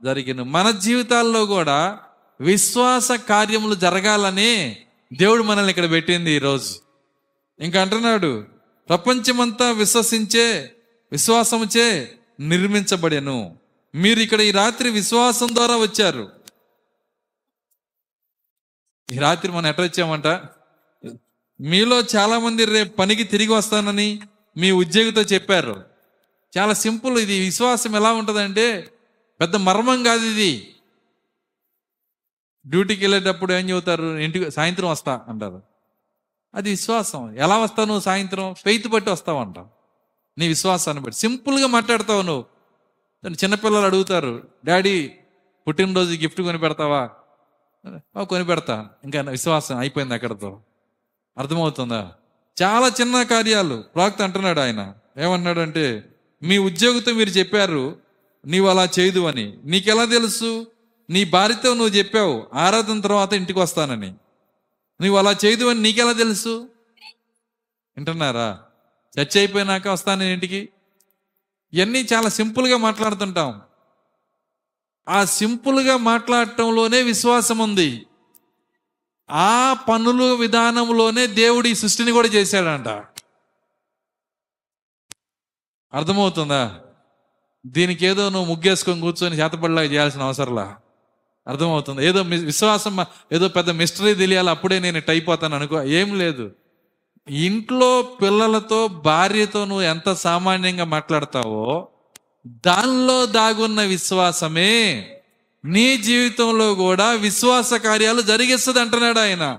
Speaker 1: జరిగిన. మన జీవితాల్లో కూడా విశ్వాస కార్యములు జరగాలని దేవుడు మనల్ని ఇక్కడ పెట్టింది ఈరోజు. ఇంకా అంటున్నాడు ప్రపంచమంతా విశ్వసించే విశ్వాసముచే నిర్మించబడెను. మీరు ఇక్కడ ఈ రాత్రి విశ్వాసం ద్వారా వచ్చారు. ఈ రాత్రి మనం ఎట్ట వచ్చామంట? మీలో చాలా మంది రేపు పనికి తిరిగి వస్తానని మీ ఉద్యోగితో చెప్పారు. చాలా సింపుల్ ఇది విశ్వాసం ఎలా ఉంటుందంటే పెద్ద మర్మం కాదు ఇది. డ్యూటీకి వెళ్ళేటప్పుడు ఏం చెబుతారు? ఇంటికి సాయంత్రం వస్తా అంటారు. అది విశ్వాసం. ఎలా వస్తావు నువ్వు సాయంత్రం? ఫెయిత్ బట్టి వస్తావు అంటావు నీ విశ్వాసాన్ని బట్టి. సింపుల్గా మాట్లాడతావు నువ్వు. దాన్ని చిన్నపిల్లలు అడుగుతారు డాడీ పుట్టినరోజు గిఫ్ట్ కొని పెడతావా కొని పెడతా ఇంకా విశ్వాసం అయిపోయింది అక్కడతో. అర్థమవుతుందా? చాలా చిన్న కార్యాలు. ప్రాక్త అంటున్నాడు ఆయన. ఏమన్నాడంటే మీ ఉద్యోగితో మీరు చెప్పారు నీవు అలా చేయదు అని. నీకెలా తెలుసు? నీ భార్యతో నువ్వు చెప్పావు ఆరాధన తర్వాత ఇంటికి వస్తానని. నువ్వు అలా చేయదు అని నీకెలా తెలుసు? వింటున్నారా? చర్చ అయిపోయినాక వస్తాను నేను ఇంటికి. ఇవన్నీ చాలా సింపుల్గా మాట్లాడుతుంటాం. ఆ సింపుల్గా మాట్లాడటంలోనే విశ్వాసం ఉంది. ఆ పనుల విధానంలోనే దేవుడు ఈ సృష్టిని కూడా చేశాడంట. అర్థమవుతుందా? దీనికి ఏదో నువ్వు ముగ్గేసుకొని కూర్చొని చేతపడిలాగా చేయాల్సిన అవసరంలా? అర్థమవుతుంది. ఏదో విశ్వాసం ఏదో పెద్ద మిస్టరీ తెలియాలి అప్పుడే నేను ఇట్ అయిపోతాను అనుకో ఏం లేదు. ఇంట్లో పిల్లలతో భార్యతో నువ్వు ఎంత సామాన్యంగా మాట్లాడతావో దానిలో దాగున్న విశ్వాసమే. నీ జీవితంలో కూడా విశ్వాస కార్యాలు జరిగిస్తుంది అంటున్నాడు ఆయన.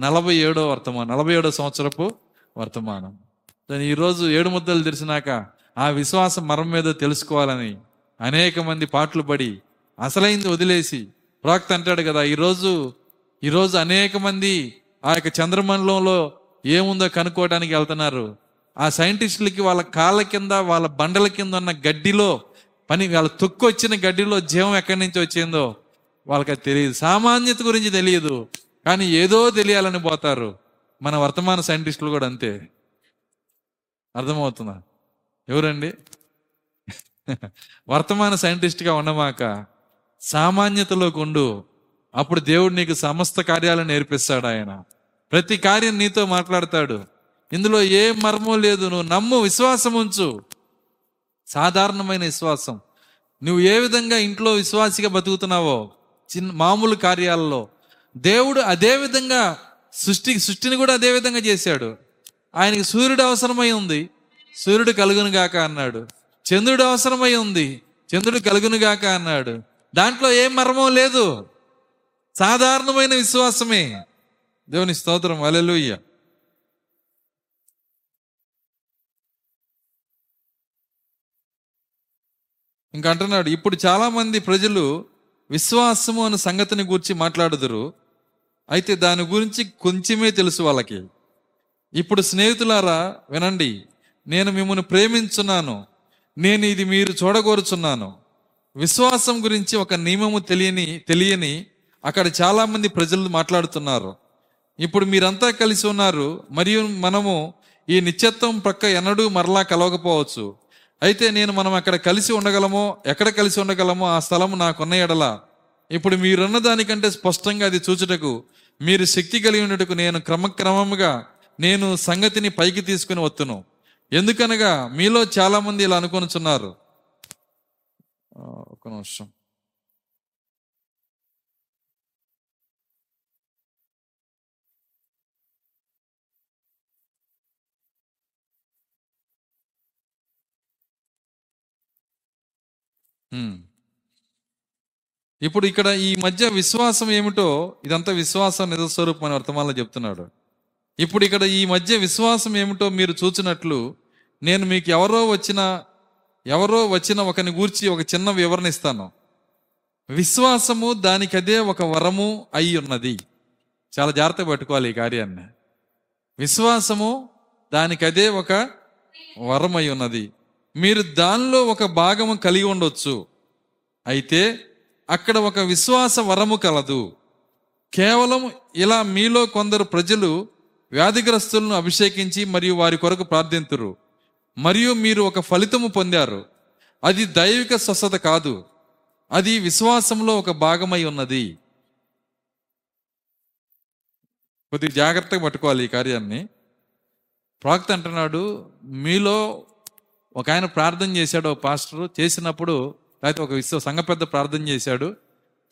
Speaker 1: నలభై ఏడో వర్తమానం నలభై ఏడో సంవత్సరపు వర్తమానం. దాని ఈరోజు ఏడు ముద్దలు తెరిచినాక ఆ విశ్వాసం మరం మీద తెలుసుకోవాలని అనేక మంది పాటలు పడి అసలైంది వదిలేసి. ప్రాక్త అంటాడు కదా ఈరోజు ఈరోజు అనేక మంది ఆ యొక్క చంద్రమండలంలో ఏముందో కనుక్కోవడానికి వెళ్తున్నారు. ఆ సైంటిస్టులకి వాళ్ళ కాళ్ళ కింద వాళ్ళ బండల కింద ఉన్న గడ్డిలో పని వాళ్ళ తొక్కు వచ్చిన గడ్డిలో జీవం ఎక్కడి నుంచి వచ్చిందో వాళ్ళకి అది తెలియదు. సామాన్యత గురించి తెలియదు. కానీ ఏదో తెలియాలని పోతారు. మన వర్తమాన సైంటిస్టులు కూడా అంతే. అర్థమవుతుందా? ఎవరండి? వర్తమాన సైంటిస్ట్గా ఉండమాక సామాన్యతలో ఉండు. అప్పుడు దేవుడు నీకు సమస్త కార్యాలను నేర్పిస్తాడు ఆయన. ప్రతి కార్యం నీతో మాట్లాడతాడు. ఇందులో ఏ మర్మం లేదు. నువ్వు నమ్ము విశ్వాసం ఉంచు. సాధారణమైన విశ్వాసం. నువ్వు ఏ విధంగా ఇంట్లో విశ్వాసిగా బతుకుతున్నావో చిన్న మామూలు కార్యాలలో. దేవుడు అదే విధంగా సృష్టి సృష్టిని కూడా అదే విధంగా చేశాడు. ఆయనకి సూర్యుడు అవసరమై ఉంది. సూర్యుడు కలుగును గాక అన్నాడు. చంద్రుడు అవసరమై ఉంది. చంద్రుడు కలుగును గాక అన్నాడు. దాంట్లో ఏం మర్మం లేదు. సాధారణమైన విశ్వాసమే. దేవుని స్తోత్రం. అలెలుయ్య ఇంకా అంటున్నాడు ఇప్పుడు చాలామంది ప్రజలు విశ్వాసము అనే సంగతిని గురించి మాట్లాడుదురు. అయితే దాని గురించి కొంచెమే తెలుసు వాళ్ళకి. ఇప్పుడు స్నేహితులారా వినండి. నేను మిమ్మల్ని ప్రేమించున్నాను. నేను ఇది మీరు చూడగోరుచున్నాను. విశ్వాసం గురించి ఒక నియమము తెలియని తెలియని అక్కడ చాలామంది ప్రజలు మాట్లాడుతున్నారు. ఇప్పుడు మీరంతా కలిసి ఉన్నారు మరియు మనము ఈ నిత్యత్వం ప్రక్క ఎన్నడూ మరలా కలవకపోవచ్చు. అయితే నేను మనం అక్కడ కలిసి ఉండగలమో ఎక్కడ కలిసి ఉండగలమో ఆ స్థలము నాకున్న ఎడల. ఇప్పుడు మీరున్న దానికంటే స్పష్టంగా అది చూచుటకు మీరు శక్తి కలిగి ఉండటకు నేను క్రమక్రమంగా నేను సంగతిని పైకి తీసుకుని వత్తును. ఎందుకనగా మీలో చాలామంది ఇలా అనుకొనుచున్నారు. ఒక్క నిమిషం. ఇప్పుడు ఇక్కడ ఈ మధ్య విశ్వాసం ఏమిటో ఇదంతా విశ్వాసం నిజస్వరూపం అని వర్తమానంలో చెప్తున్నాడు. ఇప్పుడు ఇక్కడ ఈ మధ్య విశ్వాసం ఏమిటో మీరు చూచినట్లు నేను మీకు ఎవరో వచ్చిన ఎవరో వచ్చిన ఒకని గూర్చి ఒక చిన్న వివరణ ఇస్తాను. విశ్వాసము దానికదే ఒక వరము అయి ఉన్నది. చాలా జాగ్రత్త పట్టుకోవాలి ఈ కార్యాన్ని. విశ్వాసము దానికదే ఒక వరం అయి ఉన్నది. మీరు దానిలో ఒక భాగము కలిగి ఉండొచ్చు. అయితే అక్కడ ఒక విశ్వాస వరము కలదు. కేవలం ఇలా మీలో కొందరు ప్రజలు వ్యాధిగ్రస్తులను అభిషేకించి మరియు వారి కొరకు ప్రార్థింతురు. మరియు మీరు ఒక ఫలితము పొందారు. అది దైవిక స్వస్థత కాదు. అది విశ్వాసంలో ఒక భాగమై ఉన్నది. కొద్దిగా జాగ్రత్తగా పట్టుకోవాలి ఈ కార్యాన్ని. ప్రాక్త అంటున్నాడు మీలో ఒక ఆయన ప్రార్థన చేశాడు ఒక చేసినప్పుడు లేకపోతే ఒక విశ్వ సంఘ పెద్ద ప్రార్థన చేశాడు.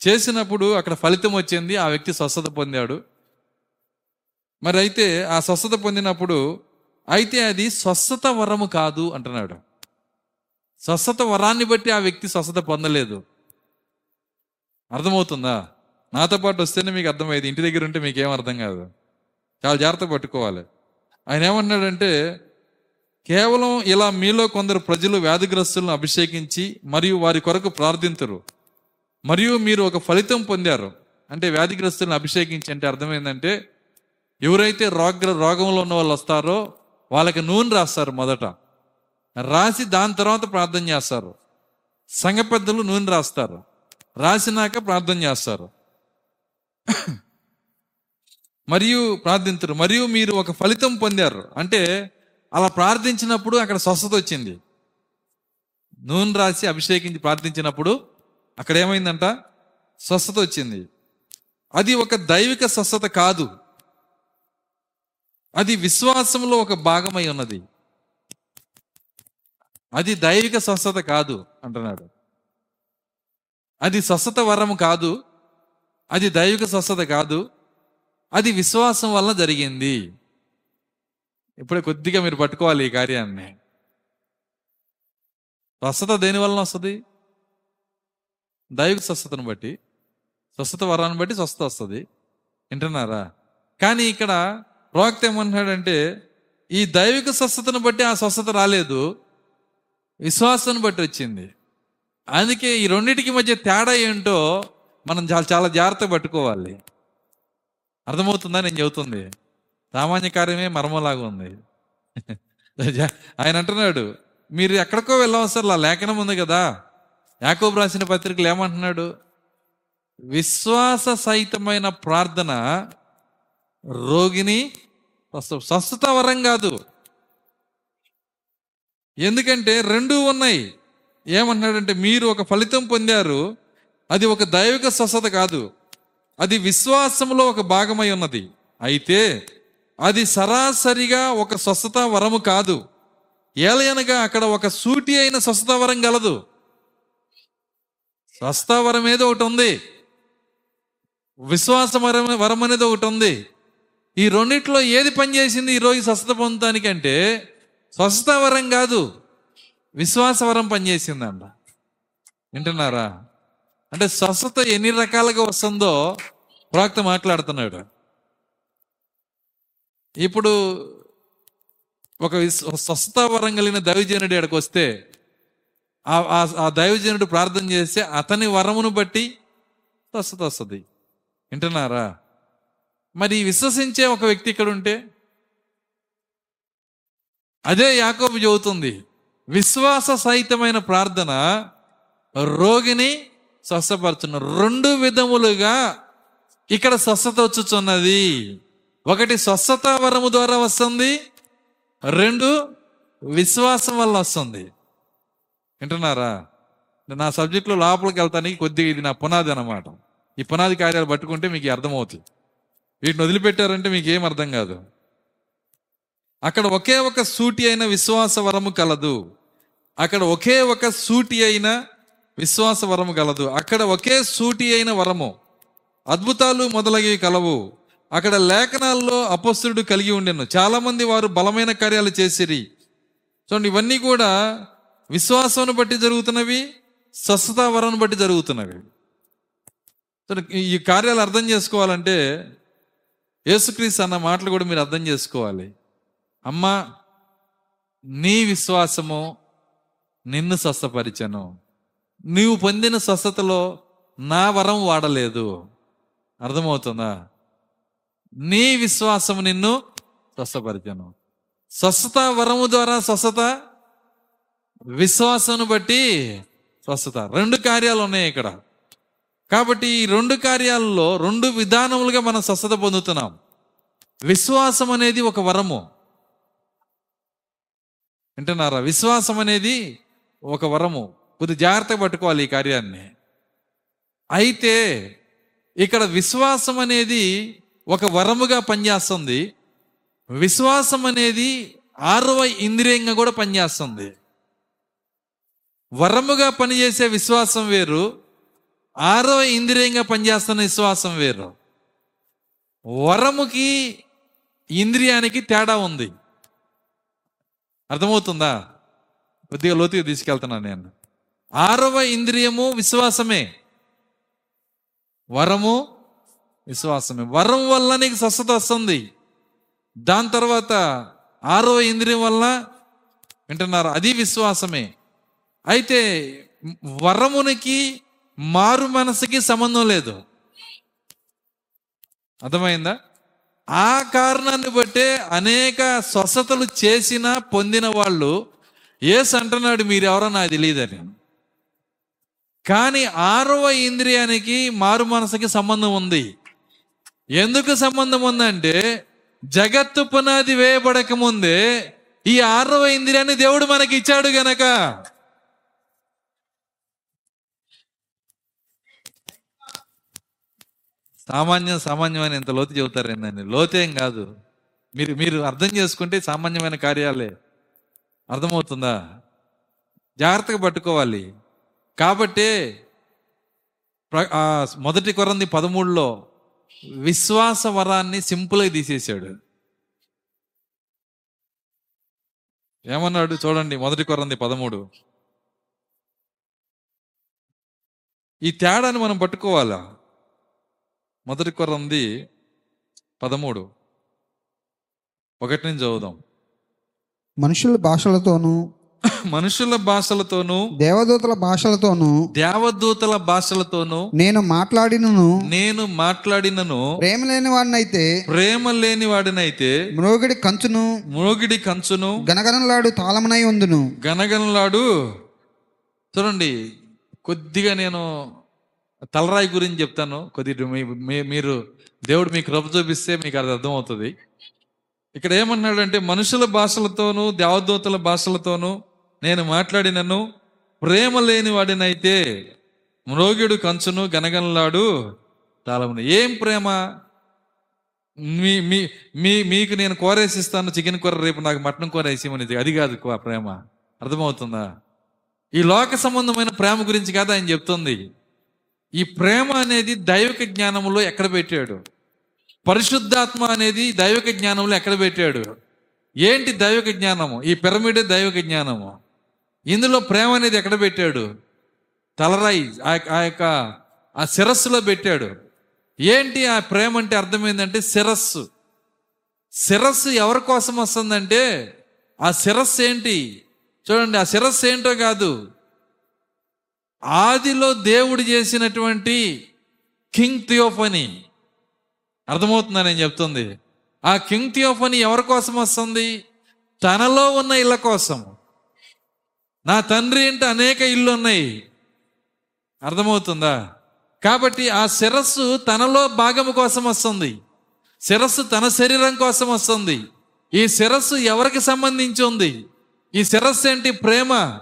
Speaker 1: చేసినప్పుడు అక్కడ ఫలితం వచ్చింది ఆ వ్యక్తి స్వస్థత పొందాడు. మరి అయితే ఆ స్వస్థత పొందినప్పుడు అయితే అది స్వస్థత వరము కాదు అంటున్నాడు. స్వస్థత వరాన్ని బట్టి ఆ వ్యక్తి స్వస్థత పొందలేదు. అర్థమవుతుందా? నాతో పాటు వస్తేనే మీకు అర్థమయ్యేది. ఇంటి దగ్గర ఉంటే మీకేం అర్థం కాదు. చాలా జాగ్రత్త పట్టుకోవాలి. ఆయన ఏమన్నాడంటే కేవలం ఇలా మీలో కొందరు ప్రజలు వ్యాధిగ్రస్తులను అభిషేకించి మరియు వారి కొరకు ప్రార్థించరు మరియు మీరు ఒక ఫలితం పొందారు. అంటే వ్యాధిగ్రస్తులను అభిషేకించి అంటే అర్థమైందంటే ఎవరైతే రోగ రోగంలో ఉన్న వాళ్ళు వస్తారో వాళ్ళకి నూనె రాస్తారు మొదట. రాసి దాని తర్వాత ప్రార్థన చేస్తారు. సంఘ పెద్దలు నూనె రాస్తారు. రాసినాక ప్రార్థన చేస్తారు. మరియు ప్రార్థించరు. మరియు మీరు ఒక ఫలితం పొందారు. అంటే అలా ప్రార్థించినప్పుడు అక్కడ స్వస్థత వచ్చింది. నూనె రాసి అభిషేకించి ప్రార్థించినప్పుడు అక్కడ ఏమైందంట? స్వస్థత వచ్చింది. అది ఒక దైవిక స్వస్థత కాదు. అది విశ్వాసంలో ఒక భాగమై ఉన్నది. అది దైవిక స్వస్థత కాదు అంటున్నాడు. అది స్వస్థత వరం కాదు. అది దైవిక స్వస్థత కాదు. అది విశ్వాసం వల్ల జరిగింది. ఇప్పుడే కొద్దిగా మీరు పట్టుకోవాలి ఈ కార్యాన్ని. స్వస్థత దేని వలన వస్తుంది? దైవిక స్వస్థతను బట్టి. స్వస్థత వరాన్ని బట్టి స్వస్థత వస్తుంది. వింటున్నారా? కానీ ఇక్కడ ప్రవక్త ఏమంటున్నాడంటే ఈ దైవిక స్వస్థతను బట్టి ఆ స్వస్థత రాలేదు విశ్వాసాన్ని బట్టి వచ్చింది. అందుకే ఈ రెండింటికి మధ్య తేడా ఏంటో మనం చాలా చాలా జాగ్రత్త పట్టుకోవాలి. అర్థమవుతుందా నేను చెబుతుంది? సామాన్య కార్యమే మర్మలాగా ఉంది. ఆయన అంటున్నాడు మీరు ఎక్కడికో వెళ్ళవసరం లేఖనం ఉంది కదా. యాకోబు రాసిన పత్రికలు ఏమంటున్నాడు? విశ్వాస సహితమైన ప్రార్థన రోగిని స్వస్థత వరం కాదు. ఎందుకంటే రెండు ఉన్నాయి. ఏమంటున్నాడంటే మీరు ఒక ఫలితం పొందారు అది ఒక దైవిక స్వస్థత కాదు. అది విశ్వాసంలో ఒక భాగమై ఉన్నది. అయితే అది సరాసరిగా ఒక స్వస్థత వరము కాదు. ఏలయనగా అక్కడ ఒక సూటి అయిన స్వస్థత వరం గలదు. స్వస్థ వరం ఏదో ఒకటి ఉంది. విశ్వాస వరం వరం అనేది ఒకటి ఉంది. ఈ రెండిట్లో ఏది పనిచేసింది ఈరోజు స్వస్థత పొందటానికి పొందడానికంటే స్వస్థత వరం కాదు విశ్వాసవరం పనిచేసిందంట. వింటున్నారా? అంటే స్వస్థత ఎన్ని రకాలుగా వస్తుందో ప్రాక్త మాట్లాడుతున్నాడు. ఇప్పుడు ఒక స్వస్థత వరం కలిగిన దైవజనుడి ఇక్కడికి వస్తే ఆ- ఆ దైవజనుడు ప్రార్థన చేస్తే అతని వరమును బట్టి స్వస్థత వస్తుంది. వింటున్నారా? మరి విశ్వసించే ఒక వ్యక్తి ఇక్కడ ఉంటే అదే యాకోబు చెబుతుంది. విశ్వాస సహితమైన ప్రార్థన రోగిని స్వస్థపరచున్న రెండు విధములుగా ఇక్కడ స్వస్థత వచ్చుచున్నది. ఒకటి స్వస్థత వరము ద్వారా వస్తుంది. రెండు విశ్వాసం వల్ల వస్తుంది. వింటున్నారా? నా సబ్జెక్టులో లోపలికి వెళ్తానికి కొద్దిగా ఇది నా పునాది అన్నమాట. ఈ పునాది కార్యాలు పట్టుకుంటే మీకు అర్థమవుతుంది. వీటిని వదిలిపెట్టారంటే మీకు ఏం అర్థం కాదు. అక్కడ ఒకే ఒక సూటి అయిన విశ్వాస వరము కలదు. అక్కడ ఒకే ఒక సూటి అయిన విశ్వాస వరము కలదు. అక్కడ ఒకే సూటి అయిన వరము. అద్భుతాలు మొదలగి కలవు. అక్కడ లేఖనాల్లో అపస్తుడు కలిగి ఉండెను. చాలామంది వారు బలమైన కార్యాలు చేసిరి. చూడండి ఇవన్నీ కూడా విశ్వాసం బట్టి జరుగుతున్నవి స్వస్థత వరం బట్టి జరుగుతున్నవి. ఈ కార్యాలు అర్థం చేసుకోవాలంటే యేసుక్రీస్తు అన్న మాటలు కూడా మీరు అర్థం చేసుకోవాలి. అమ్మా నీ విశ్వాసము నిన్ను స్వస్థపరిచను. నీవు పొందిన స్వస్థతలో నా వరం వాడలేదు. అర్థమవుతుందా? నీ విశ్వాసము నిన్ను స్వస్థపరిచను. స్వస్థత వరము ద్వారా స్వస్థత విశ్వాసాన్ని బట్టి స్వస్థత. రెండు కార్యాలు ఉన్నాయి ఇక్కడ. కాబట్టి ఈ రెండు కార్యాలలో రెండు విధానములుగా మనం స్వస్థత పొందుతున్నాం. విశ్వాసం అనేది ఒక వరము. వింటున్నారా? విశ్వాసం అనేది ఒక వరము. కొద్ది జాగ్రత్త పట్టుకోవాలి ఈ కార్యాన్ని. అయితే ఇక్కడ విశ్వాసం అనేది ఒక వరముగా పనిచేస్తుంది. విశ్వాసం అనేది ఆరవ ఇంద్రియంగా కూడా పనిచేస్తుంది. వరముగా పనిచేసే విశ్వాసం వేరు. ఆరవ ఇంద్రియంగా పనిచేస్తున్న విశ్వాసం వేరు. వరముకి ఇంద్రియానికి తేడా ఉంది. అర్థమవుతుందా? కొద్దిగా లోతుగా తీసుకెళ్తున్నాను నేను. ఆరవ ఇంద్రియము విశ్వాసమే. వరము విశ్వాసమే. వరం వల్ల నీకు స్వస్థత వస్తుంది. దాని తర్వాత ఆరవ ఇంద్రియం వల్ల వింటున్నారు అది విశ్వాసమే. అయితే వరమునికి మారు మనసుకి సంబంధం లేదు. అర్థమైందా? ఆ కారణాన్ని బట్టే అనేక స్వస్థతలు చేసిన పొందిన వాళ్ళు ఏస్ అంటున్నాడు మీరెవరో నాకు తెలియదని. కానీ ఆరవ ఇంద్రియానికి మారు మనసుకి సంబంధం ఉంది. ఎందుకు సంబంధం ఉందంటే జగత్తు పునాది వేయబడక ముందే ఈ ఆరవ ఇంద్రియాన్ని దేవుడు మనకి ఇచ్చాడు గనక. సామాన్యం సామాన్యమైన ఇంత లోతు చెబుతారేందండి లోతేం కాదు. మీరు మీరు అర్థం చేసుకుంటే సామాన్యమైన కార్యాలే. అర్థమవుతుందా? జాగ్రత్తగా పట్టుకోవాలి. కాబట్టే ప్ర- మొదటి కొరంది పదమూడులో విశ్వాస వరాన్ని సింపుల్గా తీసేశాడు ఏమన్నాడు చూడండి మొదటి కొరంది పదమూడు. ఈ తేడాని మనం పట్టుకోవాలా? మొదటి కొరంది పదమూడు. ఒకటి నుంచి చదువుదాం.
Speaker 2: మనుషుల భాషలతోనూ
Speaker 1: మనుషుల భాషలతోనూ
Speaker 2: దేవదూతల భాషలతోనూ
Speaker 1: దేవదూతల భాషలతోనూ
Speaker 2: నేను మాట్లాడినను
Speaker 1: నేను మాట్లాడినను
Speaker 2: ప్రేమ లేని వాడినైతే
Speaker 1: ప్రేమ లేని వాడినైతే
Speaker 2: మ్రోగిడి కంచును
Speaker 1: మోగిడి కంచును
Speaker 2: గనగనలాడు తాళమునై ఉందును.
Speaker 1: గనగనలాడు చూడండి కొద్దిగా నేను తలరాయి గురించి చెప్తాను. కొద్దిగా మీ- మీరు దేవుడు మీకు రబ్బు చూపిస్తే మీకు అది అర్థమవుతుంది. ఇక్కడ ఏమన్నాడంటే మనుషుల భాషలతోనూ దేవదూతల భాషలతోనూ నేను మాట్లాడినను. ప్రేమ లేని వాడినైతే మ్రోగిడు కంచును గనగనలాడు తాళమును. ఏం ప్రేమ? మీ మీ మీ మీకు నేను కోరేసిస్తాను చికెన్ కూర రేపు నాకు మటన్ కూర వేసేమనేది అది కాదు ప్రేమ. అర్థమవుతుందా? ఈ లోక సంబంధమైన ప్రేమ గురించి కాదు ఆయన చెప్తుంది. ఈ ప్రేమ అనేది దైవిక జ్ఞానంలో ఎక్కడ పెట్టాడు? పరిశుద్ధాత్మ అనేది దైవిక జ్ఞానంలో ఎక్కడ పెట్టాడు? ఏంటి దైవిక జ్ఞానము? ఈ పిరమిడే దైవిక జ్ఞానము. ఇందులో ప్రేమ అనేది ఎక్కడ పెట్టాడు? తలరాయి ఆ- ఆ యొక్క ఆ శిరస్సులో పెట్టాడు. ఏంటి ఆ ప్రేమ అంటే అర్థం ఏంటంటే శిరస్సు. శిరస్సు ఎవరి కోసం వస్తుందంటే ఆ శిరస్సు ఏంటి? చూడండి ఆ శిరస్సు ఏంటో కాదు. ఆదిలో దేవుడు చేసినటువంటి కింగ్ థియోఫనీ. అర్థమవుతుందా నేను చెప్తుంది? ఆ కింగ్ థియోఫనీ ఎవరి కోసం వస్తుంది? తనలో ఉన్న ఇళ్ళ కోసం. నా తండ్రి అంటే అనేక ఇళ్ళు ఉన్నాయి. అర్థమవుతుందా? కాబట్టి ఆ శిరస్సు తనలో భాగము కోసం వస్తుంది. శిరస్సు తన శరీరం కోసం వస్తుంది. ఈ శిరస్సు ఎవరికి సంబంధించి ఉంది? ఈ శిరస్సు ఏంటి? ప్రేమ.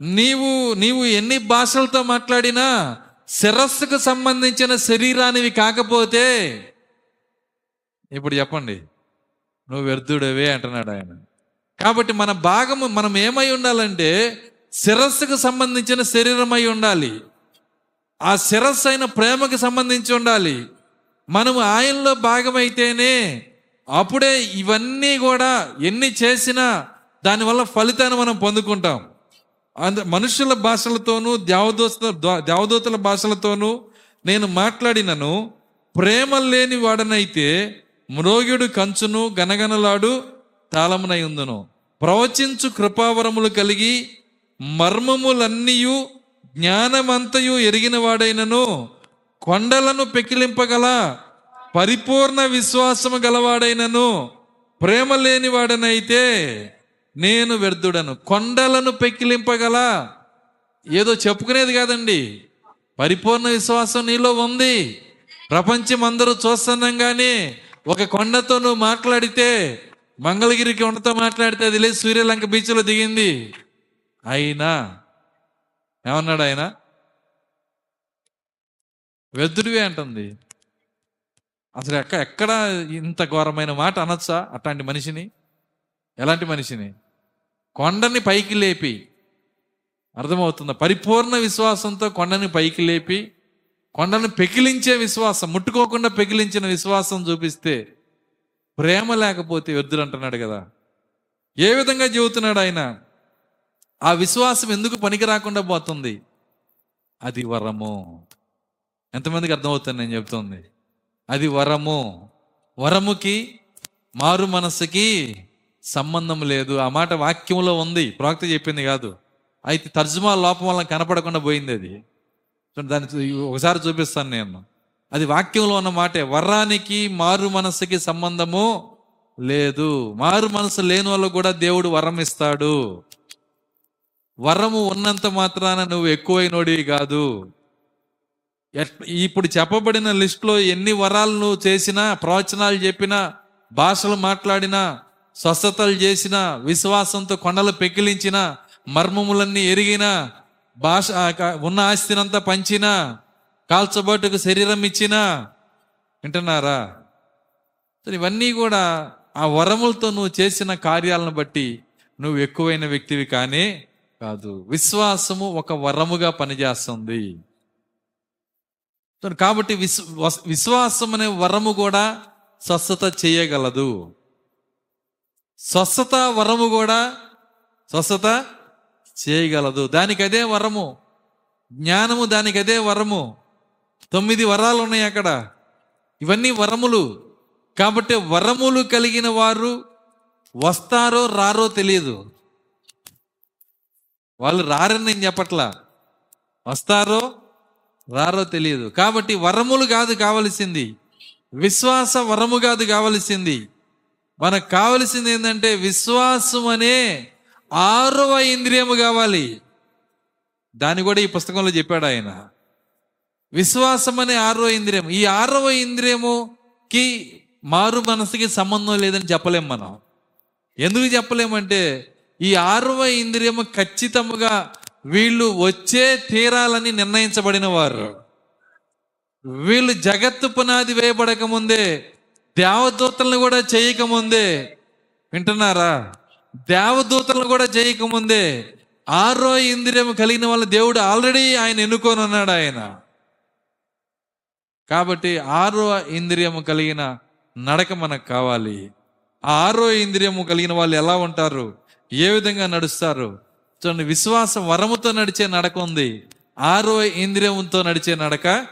Speaker 1: నీవు నీవు ఎన్ని భాషలతో మాట్లాడినా శిరస్సుకు సంబంధించిన శరీరానివి కాకపోతే ఇప్పుడు చెప్పండి నువ్వు వ్యర్థుడవే అంటున్నాడు ఆయన. కాబట్టి మన భాగము మనం ఏమై ఉండాలంటే శిరస్సుకు సంబంధించిన శరీరమై ఉండాలి. ఆ శిరస్సు అయిన ప్రేమకు సంబంధించి ఉండాలి. మనము ఆయనలో భాగమైతేనే అప్పుడే ఇవన్నీ కూడా ఎన్ని చేసినా దానివల్ల ఫలితాన్ని మనం పొందుకుంటాం. అంద మనుషుల భాషలతోనూ దేవదూత దేవదూతల భాషలతోనూ నేను మాట్లాడినను. ప్రేమ లేని వాడనైతే మ్రోగిడు కంచును గనగనలాడు తాళమునై ఉందును. ప్రవచించు కృపావరములు కలిగి మర్మములన్నీయు జ్ఞానమంతయు ఎరిగిన వాడైనను. కొండలను పెకిలింపగల పరిపూర్ణ విశ్వాసము గలవాడైనను. ప్రేమ లేని వాడనైతే నేను వ్యర్థుడను. కొండలను పెకిలింపగల ఏదో చెప్పుకునేది కాదండి. పరిపూర్ణ విశ్వాసం నీలో ఉంది. ప్రపంచం అందరూ చూస్తున్నాం కానీ ఒక కొండతో నువ్వు మాట్లాడితే మంగళగిరి కొండతో మాట్లాడితే అది లేదు. సూర్యలంక బీచ్లో దిగింది. అయినా. ఏమన్నాడు ఆయన? వెద్దుడివే అంటుంది. అసలు ఎక్క ఎక్కడ ఇంత ఘోరమైన మాట అనొచ్చా అట్లాంటి మనిషిని? ఎలాంటి మనిషిని? కొండని పైకి లేపి. అర్థమవుతుందా? పరిపూర్ణ విశ్వాసంతో కొండని పైకి లేపి కొండను పెకిలించే విశ్వాసం ముట్టుకోకుండా పెకిలించిన విశ్వాసం చూపిస్తే ప్రేమ లేకపోతే వ్యర్థులు అంటున్నాడు కదా. ఏ విధంగా చెబుతున్నాడు ఆయన? ఆ విశ్వాసం ఎందుకు పనికి రాకుండా పోతుంది? అది వరము. ఎంతమందికి అర్థమవుతుంది నేను చెప్తుంది? అది వరము. వరముకి మారు మనస్సుకి సంబంధం లేదు. ఆ మాట వాక్యంలో ఉంది. ప్రవక్త చెప్పింది కాదు. అయితే తర్జుమా లోపం వల్ల కనపడకుండా పోయింది అది. దాన్ని ఒకసారి చూపిస్తాను నేను. అది వాక్యంలో ఉన్న మాటే. వరానికి మారు మనస్సుకి సంబంధము లేదు. మారు మనసు లేని వాళ్ళు కూడా దేవుడు వరం ఇస్తాడు. వరము ఉన్నంత మాత్రాన నువ్వు ఎక్కువైనోడి కాదు. ఎట్- ఇప్పుడు చెప్పబడిన లిస్టులో ఎన్ని వరాలు నువ్వు చేసినా ప్రవచనాలు చెప్పినా భాషలు మాట్లాడినా స్వస్థతలు చేసినా విశ్వాసంతో కొండలు పెకిలించిన మర్మములన్నీ ఎరిగినా భాష ఉన్న ఆస్తినంతా పంచినా కాల్చబోటుకు శరీరం ఇచ్చినా. వింటున్నారా? ఇవన్నీ కూడా ఆ వరములతో నువ్వు చేసిన కార్యాలను బట్టి నువ్వు ఎక్కువైన వ్యక్తివి కానీ కాదు. విశ్వాసము ఒక వరముగా పనిచేస్తుంది. కాబట్టి విశ్వ వస్- విశ్వాసం అనే వరము కూడా స్వస్థత చేయగలదు. స్వస్థత వరము కూడా స్వస్థత చేయగలదు. దానికి అదే వరము. జ్ఞానము దానికి అదే వరము. తొమ్మిది వరాలు ఉన్నాయి అక్కడ. ఇవన్నీ వరములు. కాబట్టి వరములు కలిగిన వారు వస్తారో రారో తెలియదు. వాళ్ళు రారని నేను చెప్పట్లా. వస్తారో రారో తెలియదు. కాబట్టి వరములు కాదు కావలసింది. విశ్వాస వరము కాదు కావలసింది. మనకు కావలసింది ఏంటంటే విశ్వాసం అనే ఆరవ ఇంద్రియము కావాలి. దాన్ని కూడా ఈ పుస్తకంలో చెప్పాడు ఆయన. విశ్వాసం అనే ఆరవ ఇంద్రియం ఈ ఆరవ ఇంద్రియముకి మారు మనసుకి సంబంధం లేదని చెప్పలేం మనం. ఎందుకు చెప్పలేమంటే ఈ ఆరవ ఇంద్రియము ఖచ్చితముగా వీళ్ళు వచ్చే తీరాలని నిర్ణయించబడిన వారు. వీళ్ళు జగత్తు పునాది వేయబడక ముందే దేవదూతలను కూడా చేయకముందే వింటున్నారా? దేవదూతలను కూడా చేయకముందే ఆరో ఇంద్రియం కలిగిన వాళ్ళ దేవుడు ఆల్రెడీ ఆయన ఎన్నుకొని ఉన్నాడు ఆయన. కాబట్టి ఆరో ఇంద్రియము కలిగిన నడక మనకు కావాలి. ఆ ఆరో ఇంద్రియము కలిగిన వాళ్ళు ఎలా ఉంటారు? ఏ విధంగా నడుస్తారు? చూడండి విశ్వాసం వరముతో నడిచే నడక ఉంది. ఆరో ఇంద్రియంతో నడిచే నడక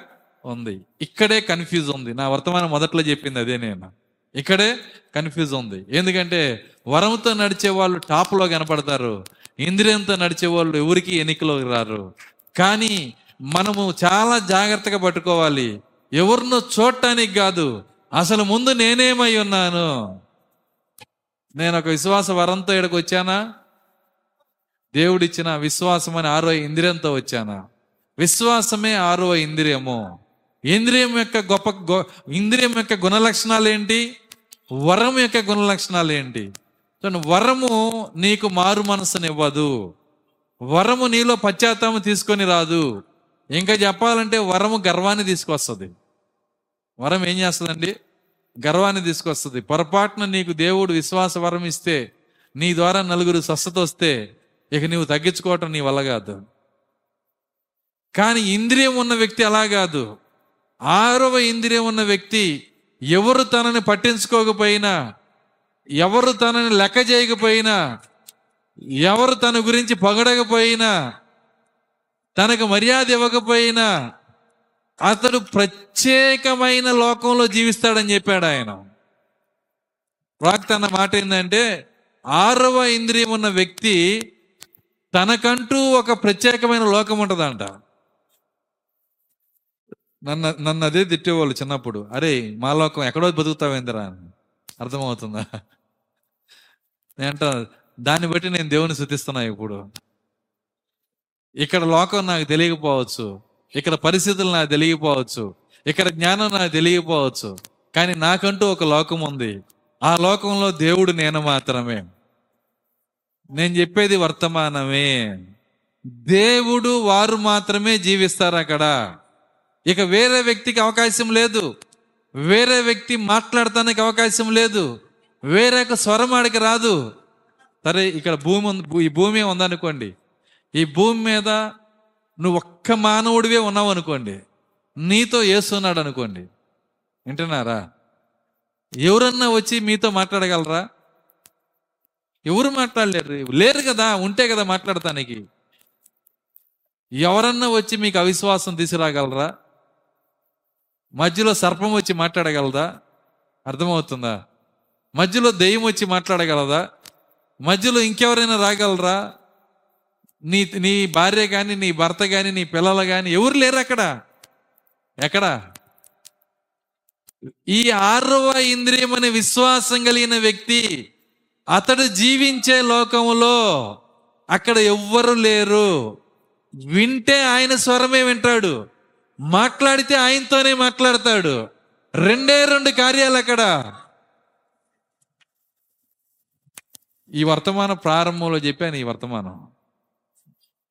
Speaker 1: ఉంది. ఇక్కడే కన్ఫ్యూజ్ ఉంది. నా వర్తమానం మొదట్లో చెప్పింది అదే నేను. ఇక్కడే కన్ఫ్యూజ్ ఉంది. ఎందుకంటే వరంతో నడిచే వాళ్ళు టాప్లో కనపడతారు. ఇంద్రియంతో నడిచే వాళ్ళు ఎవరికి ఎన్నికలో రారు. కానీ మనము చాలా జాగ్రత్తగా పట్టుకోవాలి. ఎవరినో చూడటానికి కాదు. అసలు ముందు నేనేమై ఉన్నాను? నేను ఒక విశ్వాస వరంతో ఇక్కడికి వచ్చానా? దేవుడిచ్చిన విశ్వాసం అని ఆరో ఇంద్రియంతో వచ్చానా? విశ్వాసమే ఆరో ఇంద్రియము. ఇంద్రియం యొక్క గొప్ప గొ- ఇంద్రియం యొక్క గుణ లక్షణాలు ఏంటి? వరం యొక్క గుణ లక్షణాలు ఏంటి వరము నీకు మారు మనసునివ్వదు. వరము నీలో పశ్చాత్తాపం తీసుకొని రాదు. ఇంకా చెప్పాలంటే వరము గర్వాన్ని తీసుకొస్తుంది. వరం ఏం చేస్తుందండి? గర్వాన్ని తీసుకొస్తుంది. పొరపాటున నీకు దేవుడు విశ్వాస వరం ఇస్తే నీ ద్వారా నలుగురు స్వస్థత వస్తే ఇక నీవు తగ్గించుకోవటం నీ వల్ల కాదు. కానీ ఇంద్రియం ఉన్న వ్యక్తి అలా కాదు. ఆరవ ఇంద్రియం ఉన్న వ్యక్తి ఎవరు తనని పట్టించుకోకపోయినా ఎవరు తనని లెక్క చేయకపోయినా ఎవరు తన గురించి పగడకపోయినా తనకు మర్యాద ఇవ్వకపోయినా అతడు ప్రత్యేకమైన లోకంలో జీవిస్తాడని చెప్పాడు ఆయన. ప్రాక్త అన్న మాట ఏంటంటే ఆరవ ఇంద్రియం ఉన్న వ్యక్తి తనకంటూ ఒక ప్రత్యేకమైన లోకం ఉంటుందంట. నన్ను నన్ను అదే తిట్టేవాళ్ళు చిన్నప్పుడు. అరే మా లోకం ఎక్కడో బతుకుతావేందిరా అని. అర్థమవుతుందా? ఏంటో దాన్ని బట్టి నేను దేవుని శుద్ధిస్తున్నా ఇప్పుడు. ఇక్కడ లోకం నాకు తెలియకపోవచ్చు. ఇక్కడ పరిస్థితులు నాకు తెలియకపోవచ్చు. ఇక్కడ జ్ఞానం నాకు తెలియకపోవచ్చు. కానీ నాకంటూ ఒక లోకం ఉంది. ఆ లోకంలో దేవుడు నేను మాత్రమే. నేను చెప్పేది వర్తమానమే. దేవుడు వారు మాత్రమే జీవిస్తారు అక్కడ. ఇక వేరే వ్యక్తికి అవకాశం లేదు. వేరే వ్యక్తి మాట్లాడటానికి అవకాశం లేదు. వేరే ఒక స్వరం ఆడికి రాదు. సరే ఇక్కడ భూమి ఉంది. ఈ భూమి ఉందనుకోండి. ఈ భూమి మీద నువ్వు ఒక్క మానవుడివే ఉన్నావు అనుకోండి. నీతో ఏసున్నాడు అనుకోండి. వింటున్నారా? ఎవరన్నా వచ్చి మీతో మాట్లాడగలరా? ఎవరు మాట్లాడలేరు? లేరు కదా ఉంటే కదా మాట్లాడటానికి. ఎవరన్నా వచ్చి మీకు అవిశ్వాసం తీసుకురాగలరా? మధ్యలో సర్పం వచ్చి మాట్లాడగలదా? అర్థమవుతుందా? మధ్యలో దెయ్యం వచ్చి మాట్లాడగలదా? మధ్యలో ఇంకెవరైనా రాగలరా? నీ నీ భార్య కానీ నీ భర్త కానీ నీ పిల్లలు కానీ ఎవరు లేరు అక్కడ? ఎక్కడ? ఈ ఆరవ ఇంద్రియం అనే విశ్వాసం కలిగిన వ్యక్తి అతడు జీవించే లోకములో అక్కడ ఎవ్వరు లేరు. వింటే ఆయన స్వరమే వింటాడు. మాట్లాడితే ఆయనతోనే మాట్లాడతాడు. రెండే రెండు కార్యాలు అక్కడ. ఈ వర్తమాన ప్రారంభంలో చెప్పాను ఈ వర్తమానం.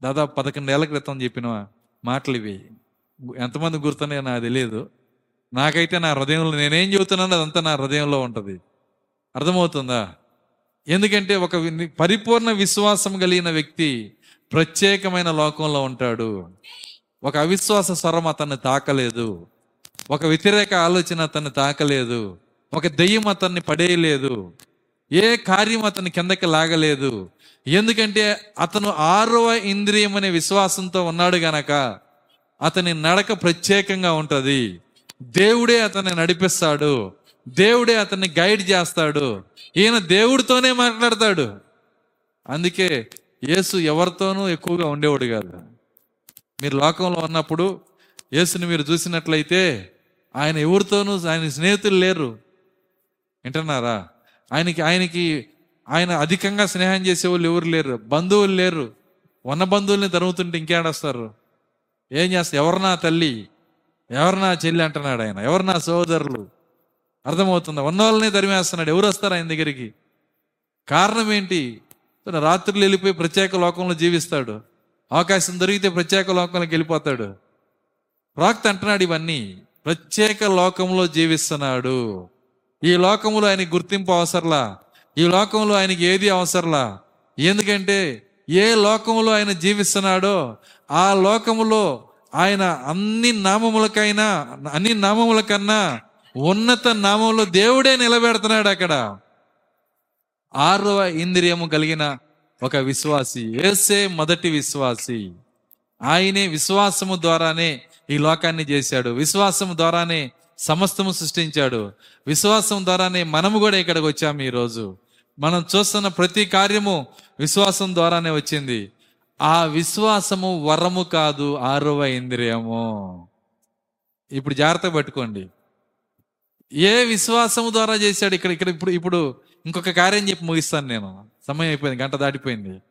Speaker 1: దాదాపు పదకొండేళ్ళ క్రితం చెప్పిన మాటలు ఇవి. ఎంతమంది గుర్తున్నాయో నాకు తెలియదు. నాకైతే నా హృదయంలో నేనేం చెబుతున్నానో అదంతా నా హృదయంలో ఉంటుంది. అర్థమవుతుందా? ఎందుకంటే ఒక పరిపూర్ణ విశ్వాసం కలిగిన వ్యక్తి ప్రత్యేకమైన లోకంలో ఉంటాడు. ఒక అవిశ్వాస స్వరం అతన్ని తాకలేదు. ఒక వ్యతిరేక ఆలోచన అతన్ని తాకలేదు. ఒక దెయ్యం అతన్ని పడేయలేదు. ఏ కార్యం అతని కిందకి లాగలేదు. ఎందుకంటే అతను ఆరవ ఇంద్రియం అనే విశ్వాసంతో ఉన్నాడు గనక అతని నడక ప్రత్యేకంగా ఉంటుంది. దేవుడే అతన్ని నడిపిస్తాడు. దేవుడే అతన్ని గైడ్ చేస్తాడు. ఈయన దేవుడితోనే మాట్లాడతాడు. అందుకే యేసు ఎవరితోనూ ఎక్కువగా ఉండేవాడు కాదు. మీరు లోకంలో ఉన్నప్పుడు యేసుని మీరు చూసినట్లయితే ఆయన ఎవరితోనూ ఆయన స్నేహితులు లేరు. వింటున్నారా? ఆయనకి ఆయనకి ఆయన అధికంగా స్నేహం చేసే వాళ్ళు ఎవరు లేరు. బంధువులు లేరు. ఉన్న బంధువుల్ని తరుగుతుంటే ఇంకేడొస్తారు? ఏం చేస్తారు? ఎవరు నా తల్లి? ఎవరు నా చెల్లి అంటున్నాడు ఆయన. ఎవరు నా సోదరులు? అర్థమవుతుందా? ఉన్న వాళ్ళని తరిమేస్తున్నాడు. ఎవరు వస్తారు ఆయన దగ్గరికి? కారణం ఏంటి? రాత్రులు వెళ్ళిపోయి ప్రత్యేక లోకంలో జీవిస్తాడు. అవకాశం దొరికితే ప్రత్యేక లోకంలోకి వెళ్ళిపోతాడు. ప్రాక్త అంటున్నాడు ఇవన్నీ ప్రత్యేక లోకంలో జీవిస్తున్నాడు. ఈ లోకంలో ఆయనకి గుర్తింపు అవసరంలా? ఈ లోకంలో ఆయనకి ఏది అవసరంలా? ఎందుకంటే ఏ లోకంలో ఆయన జీవిస్తున్నాడో ఆ లోకములో ఆయన అన్ని నామములకైనా అన్ని నామముల కన్నా ఉన్నత నామంలో దేవుడే నిలబెడుతున్నాడు అక్కడ. ఆరవ ఇంద్రియము కలిగిన ఒక విశ్వాసి ఏసే మొదటి విశ్వాసి. ఆయనే విశ్వాసము ద్వారానే ఈ లోకాన్ని చేశాడు. విశ్వాసము ద్వారానే సమస్తము సృష్టించాడు. విశ్వాసం ద్వారానే మనము కూడా ఇక్కడికి వచ్చాము ఈరోజు. మనం చూస్తున్న ప్రతి కార్యము విశ్వాసం ద్వారానే వచ్చింది. ఆ విశ్వాసము వరము కాదు ఆరవ ఇంద్రియము. ఇప్పుడు జాగ్రత్త పట్టుకోండి. ఏ విశ్వాసము ద్వారా చేశాడు ఇక్కడ ఇక్కడ ఇప్పుడు ఇప్పుడు ఇంకొక కార్యం చెప్పి ముగిస్తాను నేను. సమయం అయిపోయింది గంట దాటిపోయింది.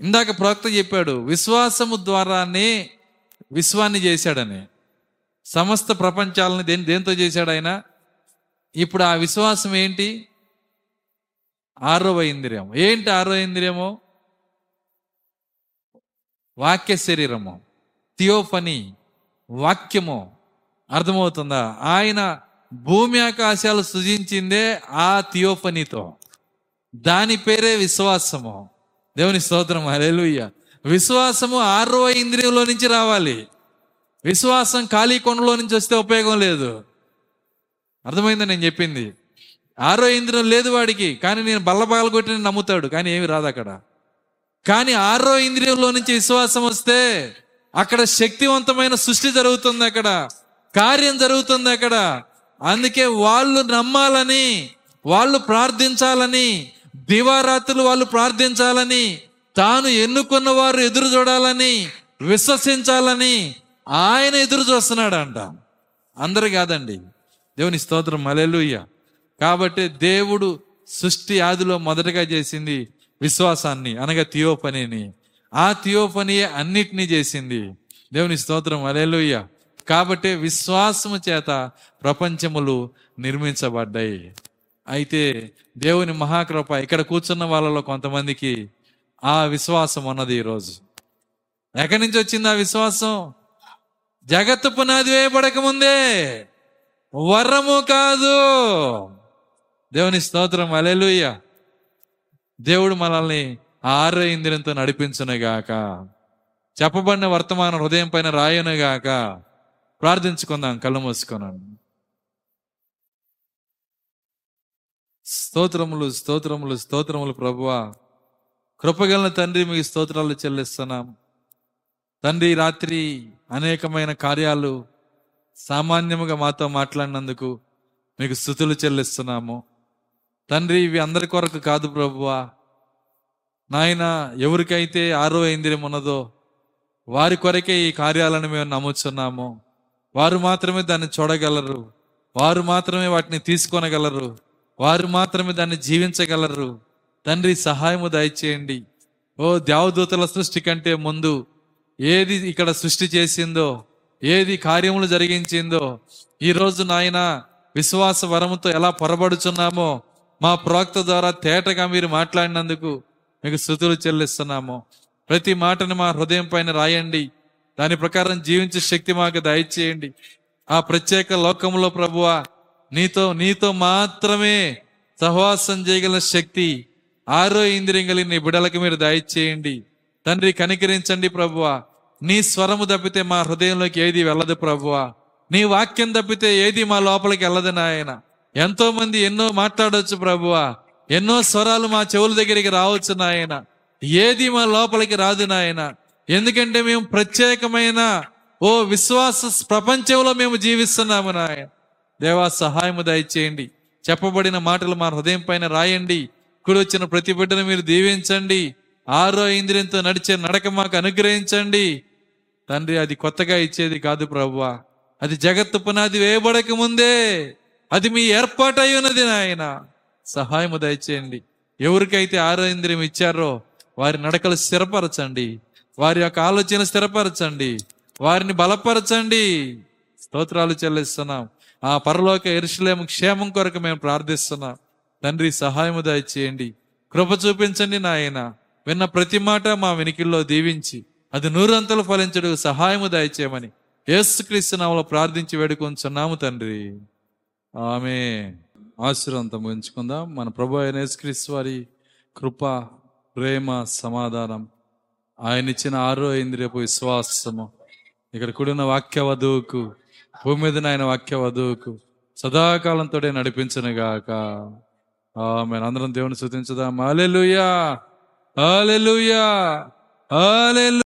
Speaker 1: ఇందాక ప్రవక్త చెప్పాడు విశ్వాసము ద్వారానే విశ్వాన్ని చేశాడని. సమస్త ప్రపంచాలని దేని దేంతో చేశాడు ఆయన? ఇప్పుడు ఆ విశ్వాసం ఏంటి? ఆరవ ఇంద్రియం ఏంటి ఆరవ ఇంద్రియము? వాక్య శరీరము. థియోఫనీ వాక్యము. అర్థమవుతుందా? ఆయన భూమి ఆకాశాలు సృజించిందే ఆ థియోఫనీతో. దాని పేరే విశ్వాసము. దేవుని స్తోత్రం హల్లెలూయా. విశ్వాసము ఆరో ఇంద్రియంలో నుంచి రావాలి. విశ్వాసం ఖాళీ కొండలో నుంచి వస్తే ఉపయోగం లేదు. అర్థమైందా నేను చెప్పింది? ఆరో ఇంద్రియం లేదు వాడికి కానీ నేను బల్ల కొట్టి నమ్ముతాడు కానీ ఏమి రాదు అక్కడ. కానీ ఆరో ఇంద్రియంలో నుంచి విశ్వాసం వస్తే అక్కడ శక్తివంతమైన సృష్టి జరుగుతుంది అక్కడ. కార్యం జరుగుతుంది అక్కడ. అందుకే వాళ్ళు నమ్మాలని వాళ్ళు ప్రార్థించాలని దివారాత్రులు వాళ్ళు ప్రార్థించాలని తాను ఎన్నుకున్న వారు ఎదురు చూడాలని విశ్వసించాలని ఆయన ఎదురు చూస్తున్నాడంట. అందరు కాదండి. దేవుని స్తోత్రం. మలెలుయ్య కాబట్టి దేవుడు సృష్టి ఆదిలో మొదటగా చేసింది విశ్వాసాన్ని అనగా థియోపనిని ఆ థియోపనియే అన్నిటినీ చేసింది. దేవుని స్తోత్రం. అలెలుయ్య కాబట్టి విశ్వాసము చేత ప్రపంచములు నిర్మించబడ్డాయి. అయితే దేవుని మహాకృప ఇక్కడ కూర్చున్న వాళ్ళలో కొంతమందికి ఆ విశ్వాసం ఉన్నది ఈరోజు. ఎక్కడి నుంచి వచ్చింది ఆ విశ్వాసం? జగత్తు పునాది వేయబడక ముందే. వరము కాదు. దేవుని స్తోత్రం అలెలుయ్య దేవుడు మనల్ని ఆర్ర ఇంద్రియంతో నడిపించునుగాక. చెప్పబడిన వర్తమానం హృదయం పైన రాయనుగాక. ప్రార్థించుకుందాం కళ్ళు మూసుకున్నాను స్తోత్రములు స్తోత్రములు స్తోత్రములు ప్రభువా. కృపగలన తండ్రి మీకు స్తోత్రాలు చెల్లిస్తున్నాం. తండ్రి రాత్రి అనేకమైన కార్యాలు సామాన్యముగా మాతో మాట్లాడినందుకు మీకు స్థుతులు చెల్లిస్తున్నాము. తండ్రి ఇవి అందరి కొరకు కాదు ప్రభువా. నాయన ఎవరికైతే ఆరో ఇంద్రియం ఉన్నదో వారి కొరకే ఈ కార్యాలను మేము నమ్ముచున్నాము. వారు మాత్రమే దాన్ని చూడగలరు. వారు మాత్రమే వాటిని తీసుకొనగలరు. వారు మాత్రమే దాన్ని జీవించగలరు. తండ్రి సహాయము దయచేయండి. ఓ దేవదూతల సృష్టి కంటే ముందు ఏది ఇక్కడ సృష్టి చేసిందో ఏది కార్యములు జరిగించిందో ఈరోజు నాయన విశ్వాస వరముతో ఎలా పొరబడుచున్నామో మా ప్రవక్త ద్వారా తేటగా మీరు మాట్లాడినందుకు మీకు శృతులు చెల్లిస్తున్నాము. ప్రతి మాటను మా హృదయం పైన రాయండి. దాని ప్రకారం జీవించే శక్తి మాకు దయచేయండి. ఆ ప్రత్యేక లోకంలో ప్రభువా నీతో నీతో మాత్రమే సహవాసం చేయగల శక్తి ఆరో ఇంద్రియం కలిగిన నీ బిడలకు మీరు దయచేయండి. తండ్రి కనికరించండి ప్రభువా. నీ స్వరము తప్పితే మా హృదయంలోకి ఏది వెళ్ళదు ప్రభువా. నీ వాక్యం తప్పితే ఏది మా లోపలికి వెళ్ళదు నాయన. ఎంతో మంది ఎన్నో మాట్లాడవచ్చు ప్రభువా. ఎన్నో స్వరాలు మా చెవుల దగ్గరికి రావచ్చు నాయన. ఏది మా లోపలికి రాదు నాయన. ఎందుకంటే మేము ప్రత్యేకమైన ఓ విశ్వాస ప్రపంచంలో మేము జీవిస్తున్నాము నాయన. దేవా సహాయము దయచేయండి. చెప్పబడిన మాటలు మా హృదయం పైన రాయండి. ఇప్పుడు వచ్చిన ప్రతి బిడ్డను మీరు దీవించండి. ఆరో ఇంద్రియంతో నడిచే నడక మాకు అనుగ్రహించండి. తండ్రి అది కొత్తగా ఇచ్చేది కాదు ప్రభువా. అది జగత్తు పునాది వేయబడక ముందే అది మీ ఏర్పాటు అయి ఉన్నది నాయన. సహాయము దయచేయండి. ఎవరికైతే ఆరో ఇంద్రియం ఇచ్చారో వారి నడకలు స్థిరపరచండి. వారి యొక్క ఆలోచన స్థిరపరచండి. వారిని బలపరచండి. స్తోత్రాలు చెల్లిస్తున్నాం. ఆ పరలోక ఎరుషులేము క్షేమం కొరకు మేము ప్రార్థిస్తున్నాం. తండ్రి సహాయము దయచేయండి. కృప చూపించండి నాయన. విన్న ప్రతి మాట మా వెనికిల్లో దీవించి అది నూరంతలు ఫలించడు సహాయము దయచేయమని ఏసుక్రీస్తునామలో ప్రార్థించి వేడుకొంచున్నాము తండ్రి. ఆమె ఆశీర్వంతం ఉంచుకుందాం మన ప్రభు అయిన యేసుక్రీస్తు వారి కృప ప్రేమ సమాధానం ఆయన ఇచ్చిన ఆరో ఇంద్రియపు విశ్వాసము. ఇక్కడ కూడిన వాక్య వధువుకు భూమి మీద ఆయన వాక్య వధువుకు సదాకాలంతో నడిపించను గాక. ఆమె అందరం దేవుని స్థుతించుదాం హల్లెలూయా! హల్లెలూయా! హల్లెలూయా!